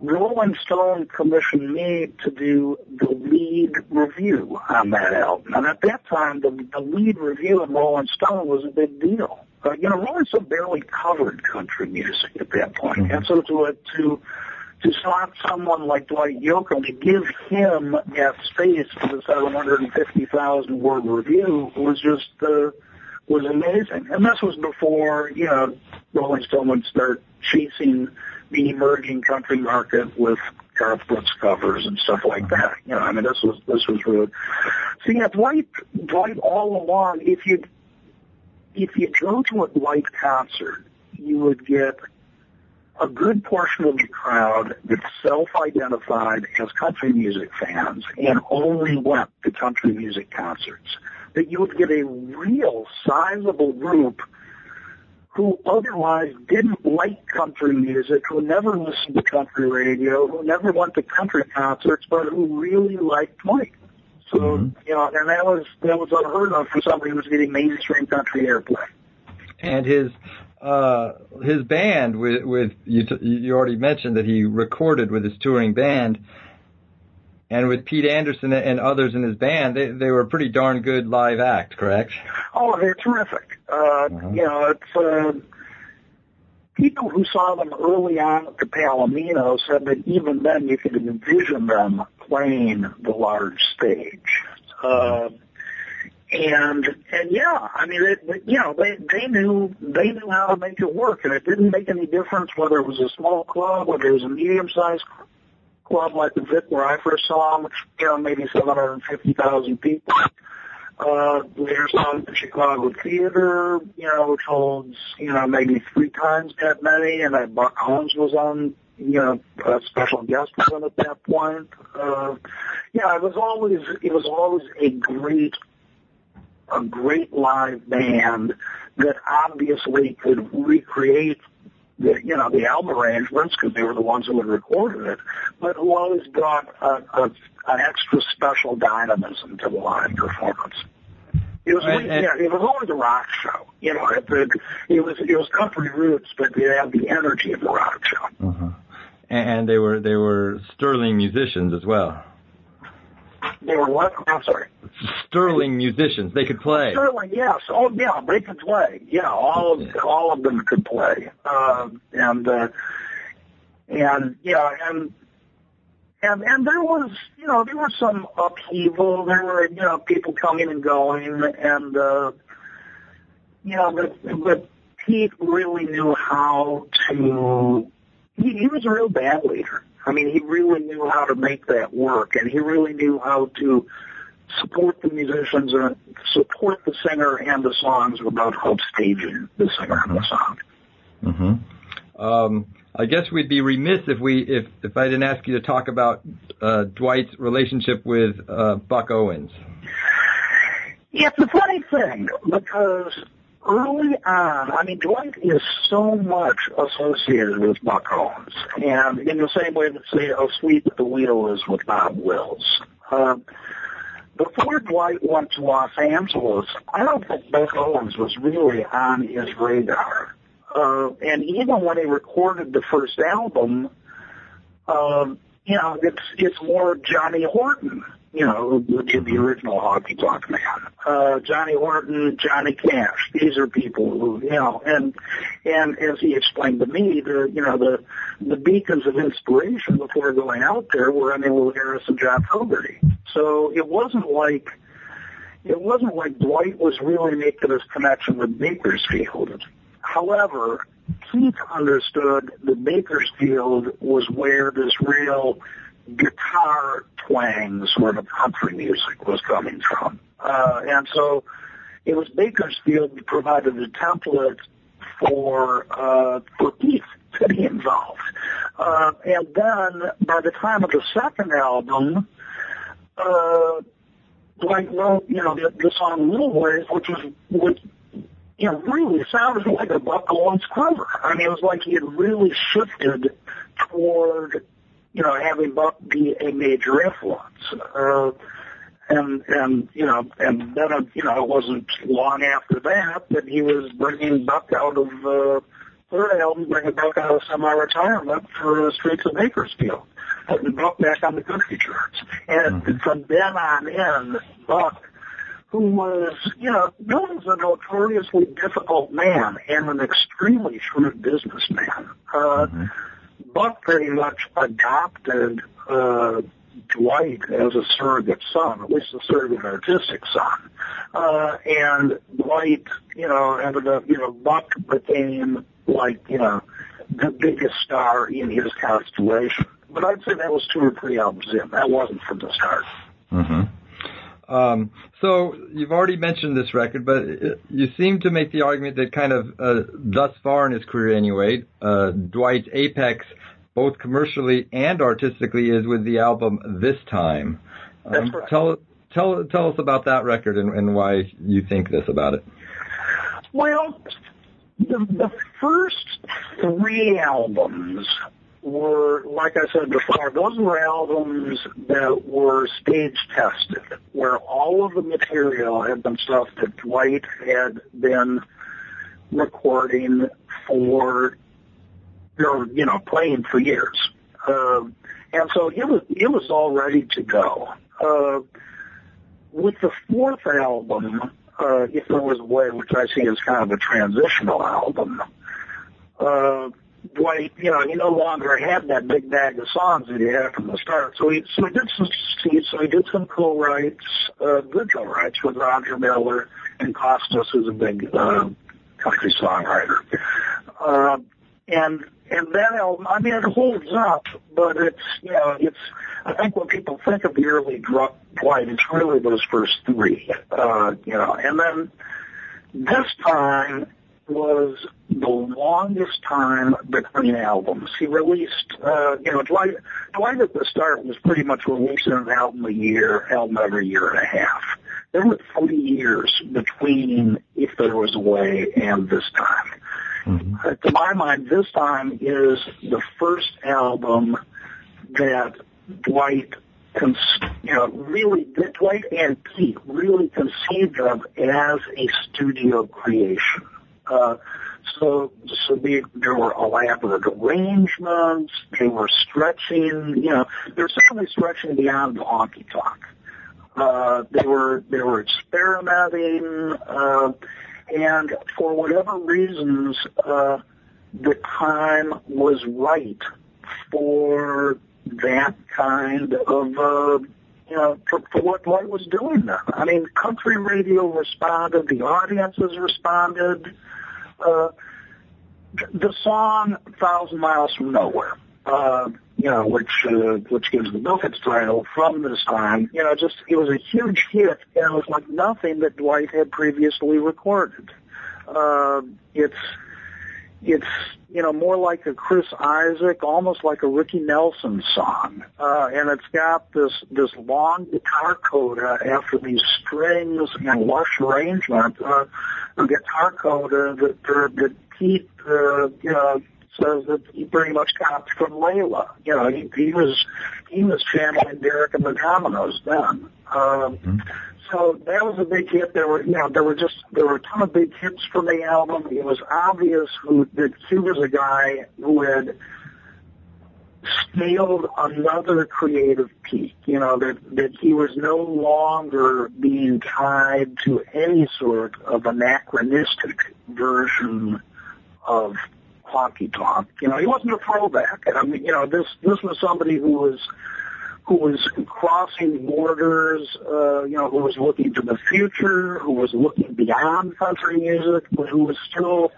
Rolling Stone commissioned me to do the lead review on that album. And at that time, the, the lead review in Rolling Stone was a big deal. Uh, you know, Rolling Stone barely covered country music at that point. Mm-hmm. And so to, uh, to, to slot someone like Dwight Yoakam to give him that space for the 750,000 word review was just, uh, was amazing. And this was before, you know, Rolling Stone would start chasing the emerging country market with Garth Brooks covers and stuff like that. You know, I mean, this was this was really. See, yeah, Dwight, Dwight, all along, if you if you go to a Dwight concert, you would get a good portion of the crowd that self-identified as country music fans and only went to country music concerts. That you would get a real sizable group who otherwise didn't like country music, who never listened to country radio, who never went to country concerts, but who really liked Dwight. So mm-hmm. you know, and that was that was unheard of for somebody who was getting mainstream country airplay. And his uh his band with with you t- you already mentioned that he recorded with his touring band and with Pete Anderson and others in his band, they they were a pretty darn good live act, correct? Oh, they're terrific. Uh, uh-huh. You know, it's uh, people who saw them early on at the Palomino said that even then you could envision them playing the large stage. Uh, and and yeah, I mean, it, you know, they they knew they knew how to make it work, and it didn't make any difference whether it was a small club, whether it was a medium-sized club like the Vic where I first saw them, which you know maybe 750,000 people. Uh, at the Chicago Theater, you know, which holds you know maybe three times that many, and that Buck Owens was on you know, a special guest with them at that point. Uh, yeah, it was always it was always a great a great live band that obviously could recreate the you know the album arrangements because they were the ones who had recorded it, but who always brought a, a, an extra special dynamism to the live performance. It was and, and, yeah, it was always a rock show. You know, it, it, it was it was country roots, but it had the energy of a rock show. Uh-huh and they were they were sterling musicians as well. They were what? I'm sorry. Sterling musicians. They could play. Sterling, yes. Oh, yeah. They could play. Yeah, all of yeah. all of them could play. Uh, and uh, and yeah, and and and there was you know there was some upheaval. There were you know people coming and going, and uh, you know, but but Pete really knew how to he, he was a real band leader. I mean, he really knew how to make that work, and he really knew how to support the musicians and support the singer and the songs without upstaging the singer and the song. Mm-hmm. Um, I guess we'd be remiss if we if if I didn't ask you to talk about uh, Dwight's relationship with uh, Buck Owens. Yeah, It's a funny thing because early on, I mean, Dwight is so much associated with Buck Owens, and in the same way that say "Oh, Sweet the Wheel" is with Bob Wills. Um, before Dwight went to Los Angeles, I don't think Buck Owens was really on his radar. Uh, and even when he recorded the first album, um, you know, it's it's more Johnny Horton, you know, who did the original Honky Tonk Man. Uh, Johnny Horton, Johnny Cash. These are people who, you know, and and as he explained to me, the you know the the beacons of inspiration before going out there were Emmylou Harris and John Fogerty. So it wasn't like it wasn't like Dwight was really making this connection with Bakersfield. However, Pete understood that Bakersfield was where this real guitar twangs sort of country music was coming from. Uh, and so it was Bakersfield that provided the template for, uh, for Pete to be involved. Uh, and then by the time of the second album, uh, Dwight wrote, you know, the, the song Little Ways, which was, which, you know, really sounded like a Buck Owens cover. I mean, it was like he had really shifted toward, you know, having Buck be a major influence. Uh, and, and, you know, and then, uh, you know, it wasn't long after that that he was bringing Buck out of, uh, third album, bringing Buck out of semi-retirement for uh, Streets of Bakersfield. Putting Buck back on the country charts. And mm-hmm. from then on in, Buck who was, you know, known as a notoriously difficult man and an extremely shrewd businessman. Uh, mm-hmm. Buck pretty much adopted uh, Dwight as a surrogate son, at least a surrogate artistic son. Uh, and Dwight, you know, ended up, you know, Buck became like, you know, the biggest star in his constellation. But I'd say that was two or three albums in. That wasn't from the start. Mm-hmm. Um, so you've already mentioned this record, but you seem to make the argument that kind of uh, thus far in his career anyway, uh, Dwight's apex, both commercially and artistically, is with the album This Time. Um, That's correct. Tell tell tell us about that record and, and why you think this about it. Well, the, the first three albums were, like I said before, those were albums that were stage tested, where all of the material had been stuff that Dwight had been recording for, or, you know, playing for years. Uh, and so it was, it was all ready to go. Uh, with the fourth album, uh, If There Was a Way, which I see as kind of a transitional album, uh, Dwight, you know, he no longer had that big bag of songs that he had from the start. So he so he did some so he did some co-writes, uh, good co-writes with Roger Miller and Kostas, who's a big uh, country songwriter. Uh, and and that album, I mean, it holds up, but it's you know, it's I think when people think of the early Dwight, it's really those first three, uh, you know, and then this time was the longest time between albums. He released, uh, you know, Dwight, Dwight at the start was pretty much releasing an album a year, album every year and a half. There were three years between If There Was a Way and this time. Mm-hmm. Uh, to my mind, this time is the first album that Dwight cons- you know, really, Dwight and Pete really conceived of as a studio creation. Uh, so, so they, there were elaborate arrangements. They were stretching, you know, they were certainly stretching beyond the honky tonk. Uh, they were, they were experimenting, uh, and for whatever reasons, uh, the time was right for that kind of, uh, you know, for, for what Dwight was doing then. I mean, country radio responded, the audiences responded, uh, the song Thousand Miles from Nowhere. uh, you know, which uh, which gives the book its title from this time. You know, just it was a huge hit, and it was like nothing that Dwight had previously recorded. Uh, it's it's you know more like a Chris Isaak, almost like a Ricky Nelson song, uh, and it's got this this long guitar coda after these strings and lush arrangement, uh, a guitar coda that uh, that Pete uh, you know says that he pretty much copied from Layla. You know, he, he was he was channeling Derek and the Dominos then. Um, mm-hmm. So that was a big hit. There were, you know, there were just there were a ton of big hits from the album. It was obvious who that he was a guy who had scaled another creative peak. You know that that he was no longer being tied to any sort of anachronistic version of honky tonk. You know, he wasn't a throwback. And I mean, you know, this this was somebody who was who was crossing borders, uh, you know, who was looking to the future, who was looking beyond country music, but who was still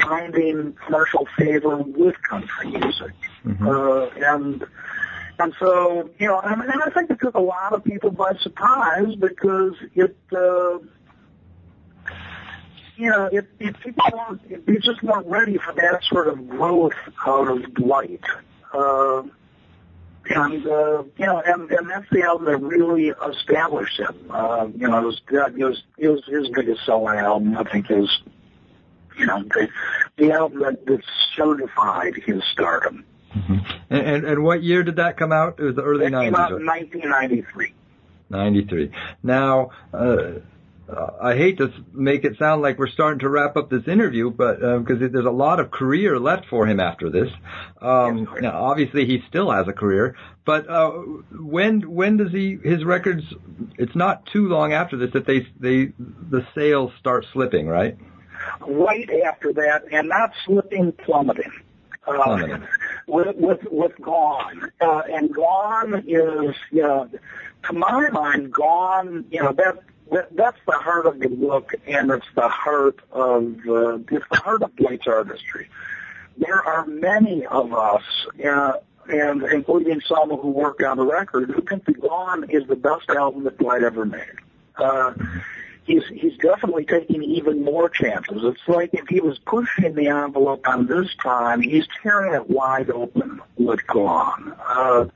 finding commercial favor with country music. Mm-hmm. Uh, and and so, you know, and, and I think it took a lot of people by surprise because it, uh, you know, if, if people weren't, if they just weren't ready for that sort of growth out of Dwight. Uh, and uh, you know, and, and that's the album that really established him. Uh, you know, it was it was it was his biggest selling album. I think is you know the, the album that, that certified his stardom. Mm-hmm. And, and and what year did that come out? It was the early nineties. Came out in 1993. 93. Now, uh, uh, I hate to make it sound like we're starting to wrap up this interview, but because uh, there's a lot of career left for him after this. Um, now, obviously, he still has a career, but uh, when when does he his records? It's not too long after this that they they the sales start slipping, right? Right after that, and not slipping, plummeting. Uh, plummeting. with with with Gone, uh, and Gone is you know, to my mind, Gone. You know that that, that's the heart of the book, and it's the heart of uh, it's the heart of Dwight's artistry. There are many of us, uh, and including some who work on the record, who think The Gone is the best album that Dwight ever made. Uh, he's he's definitely taking even more chances. It's like if he was pushing the envelope on this time, he's tearing it wide open with Gone. Uh,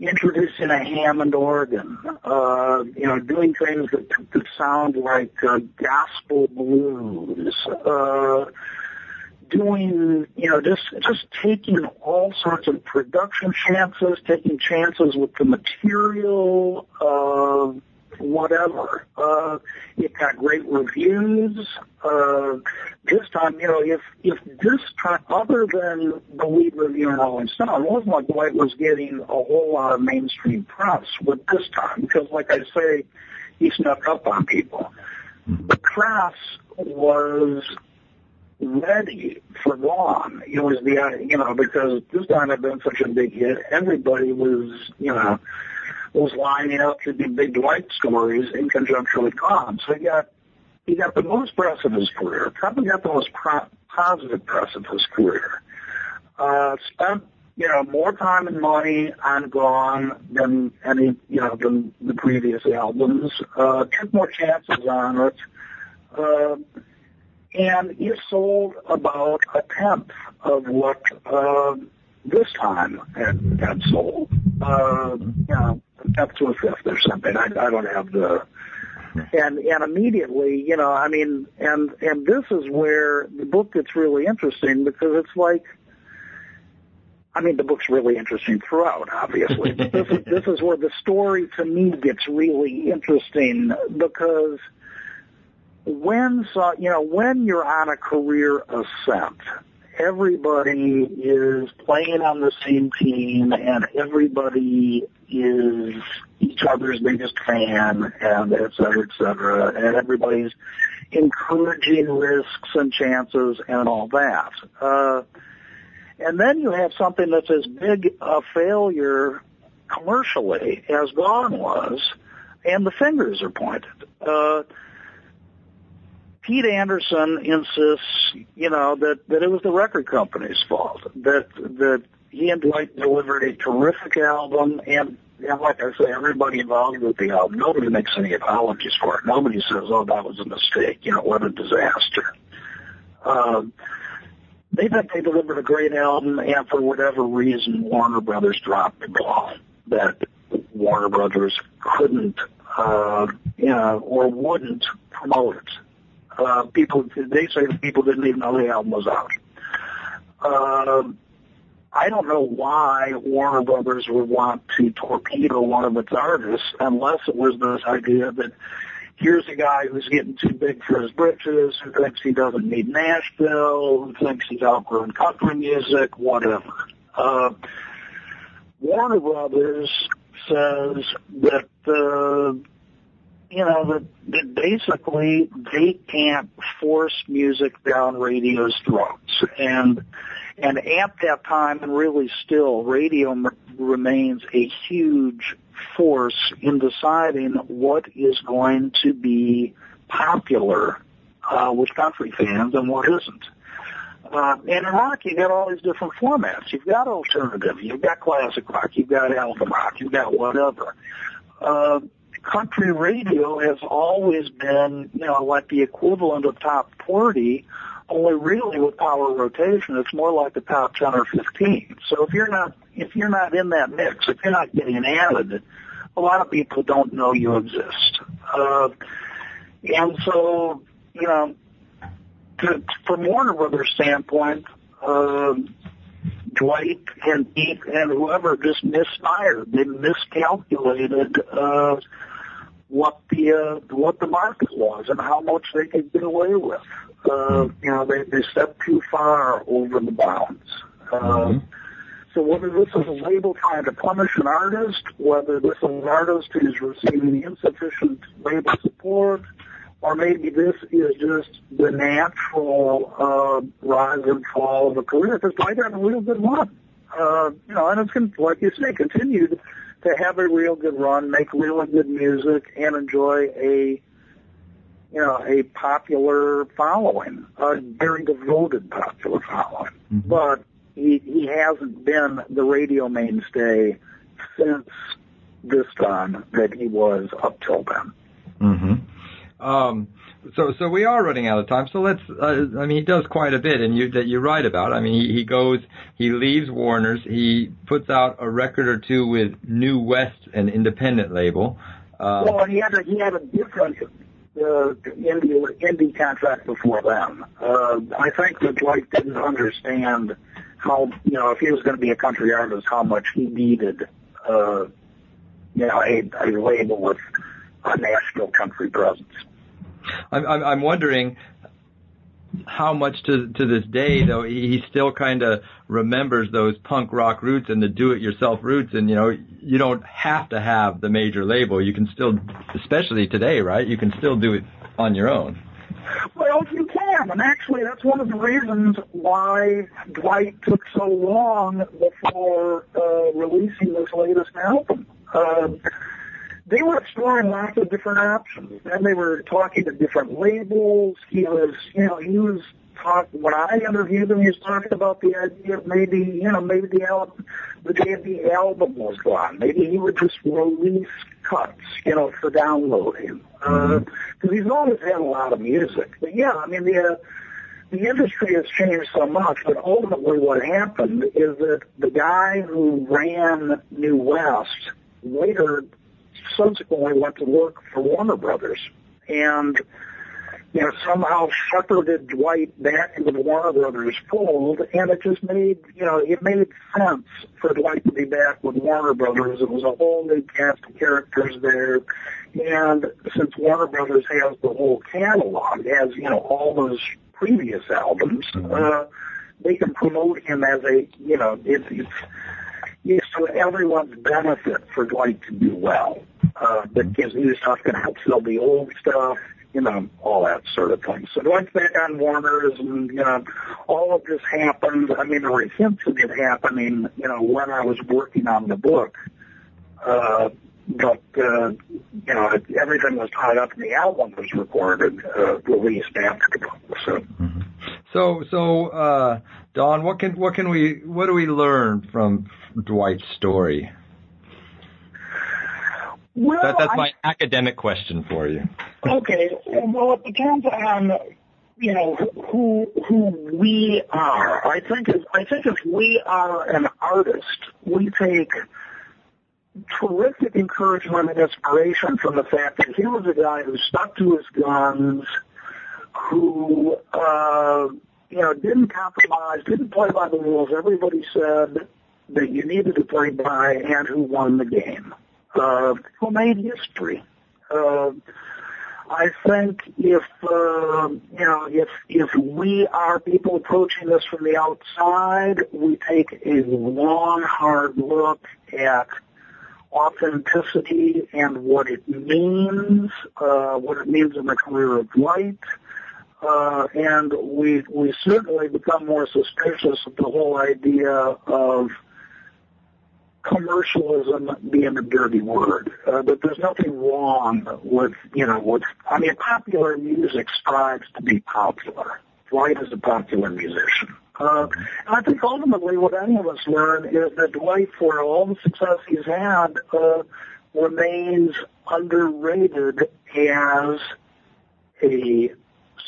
introducing a Hammond organ, uh, you know, doing things that, that sound like uh, gospel blues, uh, doing, you know, just just taking all sorts of production chances, taking chances with the material, uh, whatever. Uh, it got great reviews. Uh, this time, you know, if if this time, other than the lead review and Rolling Stone, it wasn't like Dwight was getting a whole lot of mainstream press with this time because, like I say, he snuck up on people. The press was ready for Gone. It was the, you know, because this time had been such a big hit, everybody was, you know, was lining up to be big Dwight stories in conjunction with Gone. So he got he got the most press of his career, probably got the most pro- positive press of his career. Uh, spent you know more time and money on Gone than any you know than the previous albums. Uh, took more chances on it. Uh, and it sold about a tenth of what uh, this time had, had sold. Uh, you know, up to a fifth or something. I, I don't have the and and immediately, you know, I mean, and and this is where the book gets really interesting because it's like, I mean, the book's really interesting throughout, obviously, but this is this is where the story to me gets really interesting because when so you know when you're on a career ascent everybody is playing on the same team and everybody is each other's biggest fan and et cetera, et cetera. And everybody's encouraging risks and chances and all that. Uh, and then you have something that's as big a failure commercially as Gone was, and the fingers are pointed. Uh, Pete Anderson insists, you know, that, that it was the record company's fault, that, that he and Dwight delivered a terrific album, and, and like I say, everybody involved with the album, nobody makes any apologies for it. Nobody says, "Oh, that was a mistake," you know, what a disaster. Um, they think they delivered a great album, and for whatever reason, Warner Brothers dropped the ball. That Warner Brothers couldn't, uh, you know, or wouldn't promote it. Uh, people, they say the people didn't even know the album was out. Uh, I don't know why Warner Brothers would want to torpedo one of its artists unless it was this idea that here's a guy who's getting too big for his britches, who thinks he doesn't need Nashville, who thinks he's outgrown country music, whatever. Uh, Warner Brothers says that, uh, you know, that, that basically they can't force music down radio's throats. And, and at that time, and really still, radio m- remains a huge force in deciding what is going to be popular uh, with country fans and what isn't. Uh, and in rock, you've got all these different formats. You've got alternative, you've got classic rock, you've got album rock, you've got whatever. Uh, country radio has always been, you know, like the equivalent of top 40, only really with power rotation, it's more like the top 10 or 15. So if you're not, if you're not in that mix, if you're not getting added, a lot of people don't know you exist. Uh, and so, you know, to, from Warner Brothers standpoint, uh, Dwight and Pete and whoever just misfired. They miscalculated uh, what the uh, what the market was and how much they could get away with. Uh, you know, they they stepped too far over the bounds. Uh, mm-hmm. So whether this is a label trying to punish an artist, whether this is an artist who's receiving insufficient label support, or maybe this is just the natural uh, rise and fall of a career. Because Dwight had a real good run, uh, you know, and it's con- like you say, continued to have a real good run, make really good music, and enjoy a you know a popular following, a very devoted popular following. Mm-hmm. But he he hasn't been the radio mainstay since this time that he was up till then. Mm-hmm. Um, so so we are running out of time. So let's. Uh, I mean, he does quite a bit, and you that you write about. I mean, he, he goes, he leaves Warner's, he puts out a record or two with New West, an independent label. Uh, well, he had a he had a different uh, indie indie contract before them. Uh, I think that Dwight didn't understand how you know if he was going to be a country artist, how much he needed. Uh, you know, a, a label with a national country presence. I'm, I'm, I'm wondering how much to to this day though he still kind of remembers those punk rock roots and the do it yourself roots. And you know you don't have to have the major label. You can still especially today right? You can still do it on your own. Well you can. And actually that's one of the reasons why Dwight took so long before uh, releasing this latest album. Uh, they were exploring lots of different options, and they were talking to different labels. He was, you know, he was talk when I interviewed him. He was talking about the idea of maybe, you know, maybe the album, the day the album was gone, maybe he would just release cuts, you know, for downloading. Because uh, he's always had a lot of music. But yeah, I mean the. Uh, the industry has changed so much, but ultimately what happened is that the guy who ran New West later subsequently went to work for Warner Brothers and you know somehow shepherded Dwight back into the Warner Brothers fold, and it just made you know it made sense for Dwight to be back with Warner Brothers. It was a whole new cast of characters there, and since Warner Brothers has the whole catalog, has you know all those previous albums. Mm-hmm. Uh, they can promote him as a, you know, it's, it's, it's to everyone's benefit for Dwight to do well uh, that gives new stuff can help fill the old stuff, you know, all that sort of thing. So Dwight's back on Warner's and, you know, all of this happened. I mean, there were hints of it happening, you know, when I was working on the book. Uh, but, uh, you know, everything was tied up and the album was recorded, uh, released after the book. So. Mm-hmm. So, so uh, Don, what can what can we what do we learn from Dwight's story? Well, That, that's I- my academic question for you. Okay, well, it depends on you know who who we are. I think if I think if we are an artist, we take terrific encouragement and inspiration from the fact that he was a guy who stuck to his guns, who uh, you know didn't compromise, didn't play by the rules everybody said that you needed to play by, and who won the game, uh, who made history. Uh, I think if uh, you know if if we are people approaching this from the outside, we take a long, hard look at authenticity and what it means, uh, what it means in the career of Dwight, uh, and we we certainly become more suspicious of the whole idea of commercialism being a dirty word. Uh, but there's nothing wrong with, you know, with, I mean, popular music strives to be popular. Dwight is a popular musician. Uh, I think ultimately what any of us learn is that Dwight, for all the success he's had, uh, remains underrated as a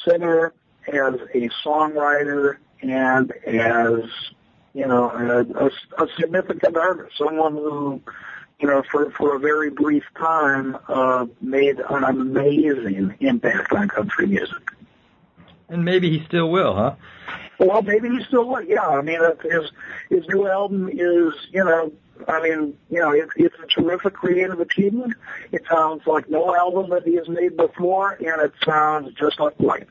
singer, as a songwriter, and as you know, a, a, a significant artist, someone who, you know, for for a very brief time, uh, made an amazing impact on country music. And maybe he still will, huh? Well, maybe he still will. Yeah, I mean, his his new album is, you know, I mean, you know, it, it's a terrific creative achievement. It sounds like no album that he has made before, and it sounds just like Dwight.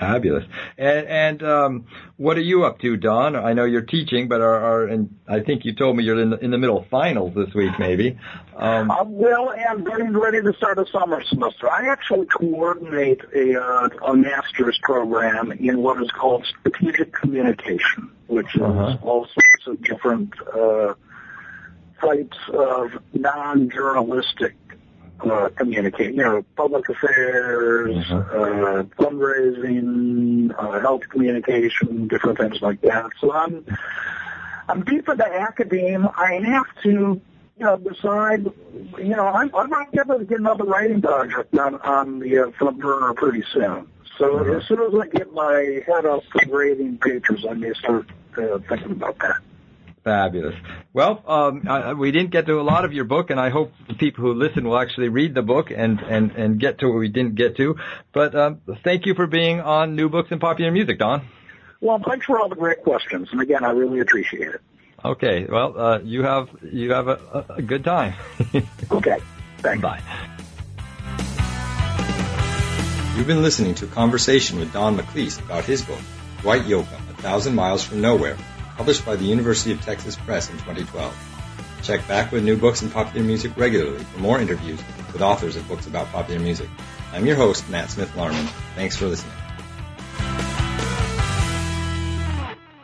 Fabulous. And, and um, what are you up to, Don? I know you're teaching, but are, are and I think you told me you're in the, in the middle of finals this week, maybe. Um, Uh, well, and getting ready to start a summer semester. I actually coordinate a, uh, a master's program in what is called strategic communication, which is Uh-huh. all sorts of different uh, types of non-journalistic uh, communication, you know, public affairs, uh, fundraising, uh, health communication, different things like that. So I'm I'm deep into academe. I have to, you know, decide. You know, I'm, I'm not going to get another writing project on on the uh, front burner pretty soon. So as soon as I get my head up to grading papers, I may start uh, thinking about that. Fabulous. Well, um, I, we didn't get to a lot of your book, and I hope the people who listen will actually read the book and, and, and get to what we didn't get to. But um, thank you for being on New Books in Popular Music, Don. Well, thanks for all the great questions, and again, I really appreciate it. Okay. Well, uh, you have you have a, a, a good time. Okay, thanks. Bye. You've been listening to a conversation with Don McLeese about his book, Dwight Yoakam, A Thousand Miles from Nowhere, published by the University of Texas Press in 2012. Check back with new books and popular music regularly for more interviews with authors of books about popular music. I'm your host, Matt Smith Larman. Thanks for listening.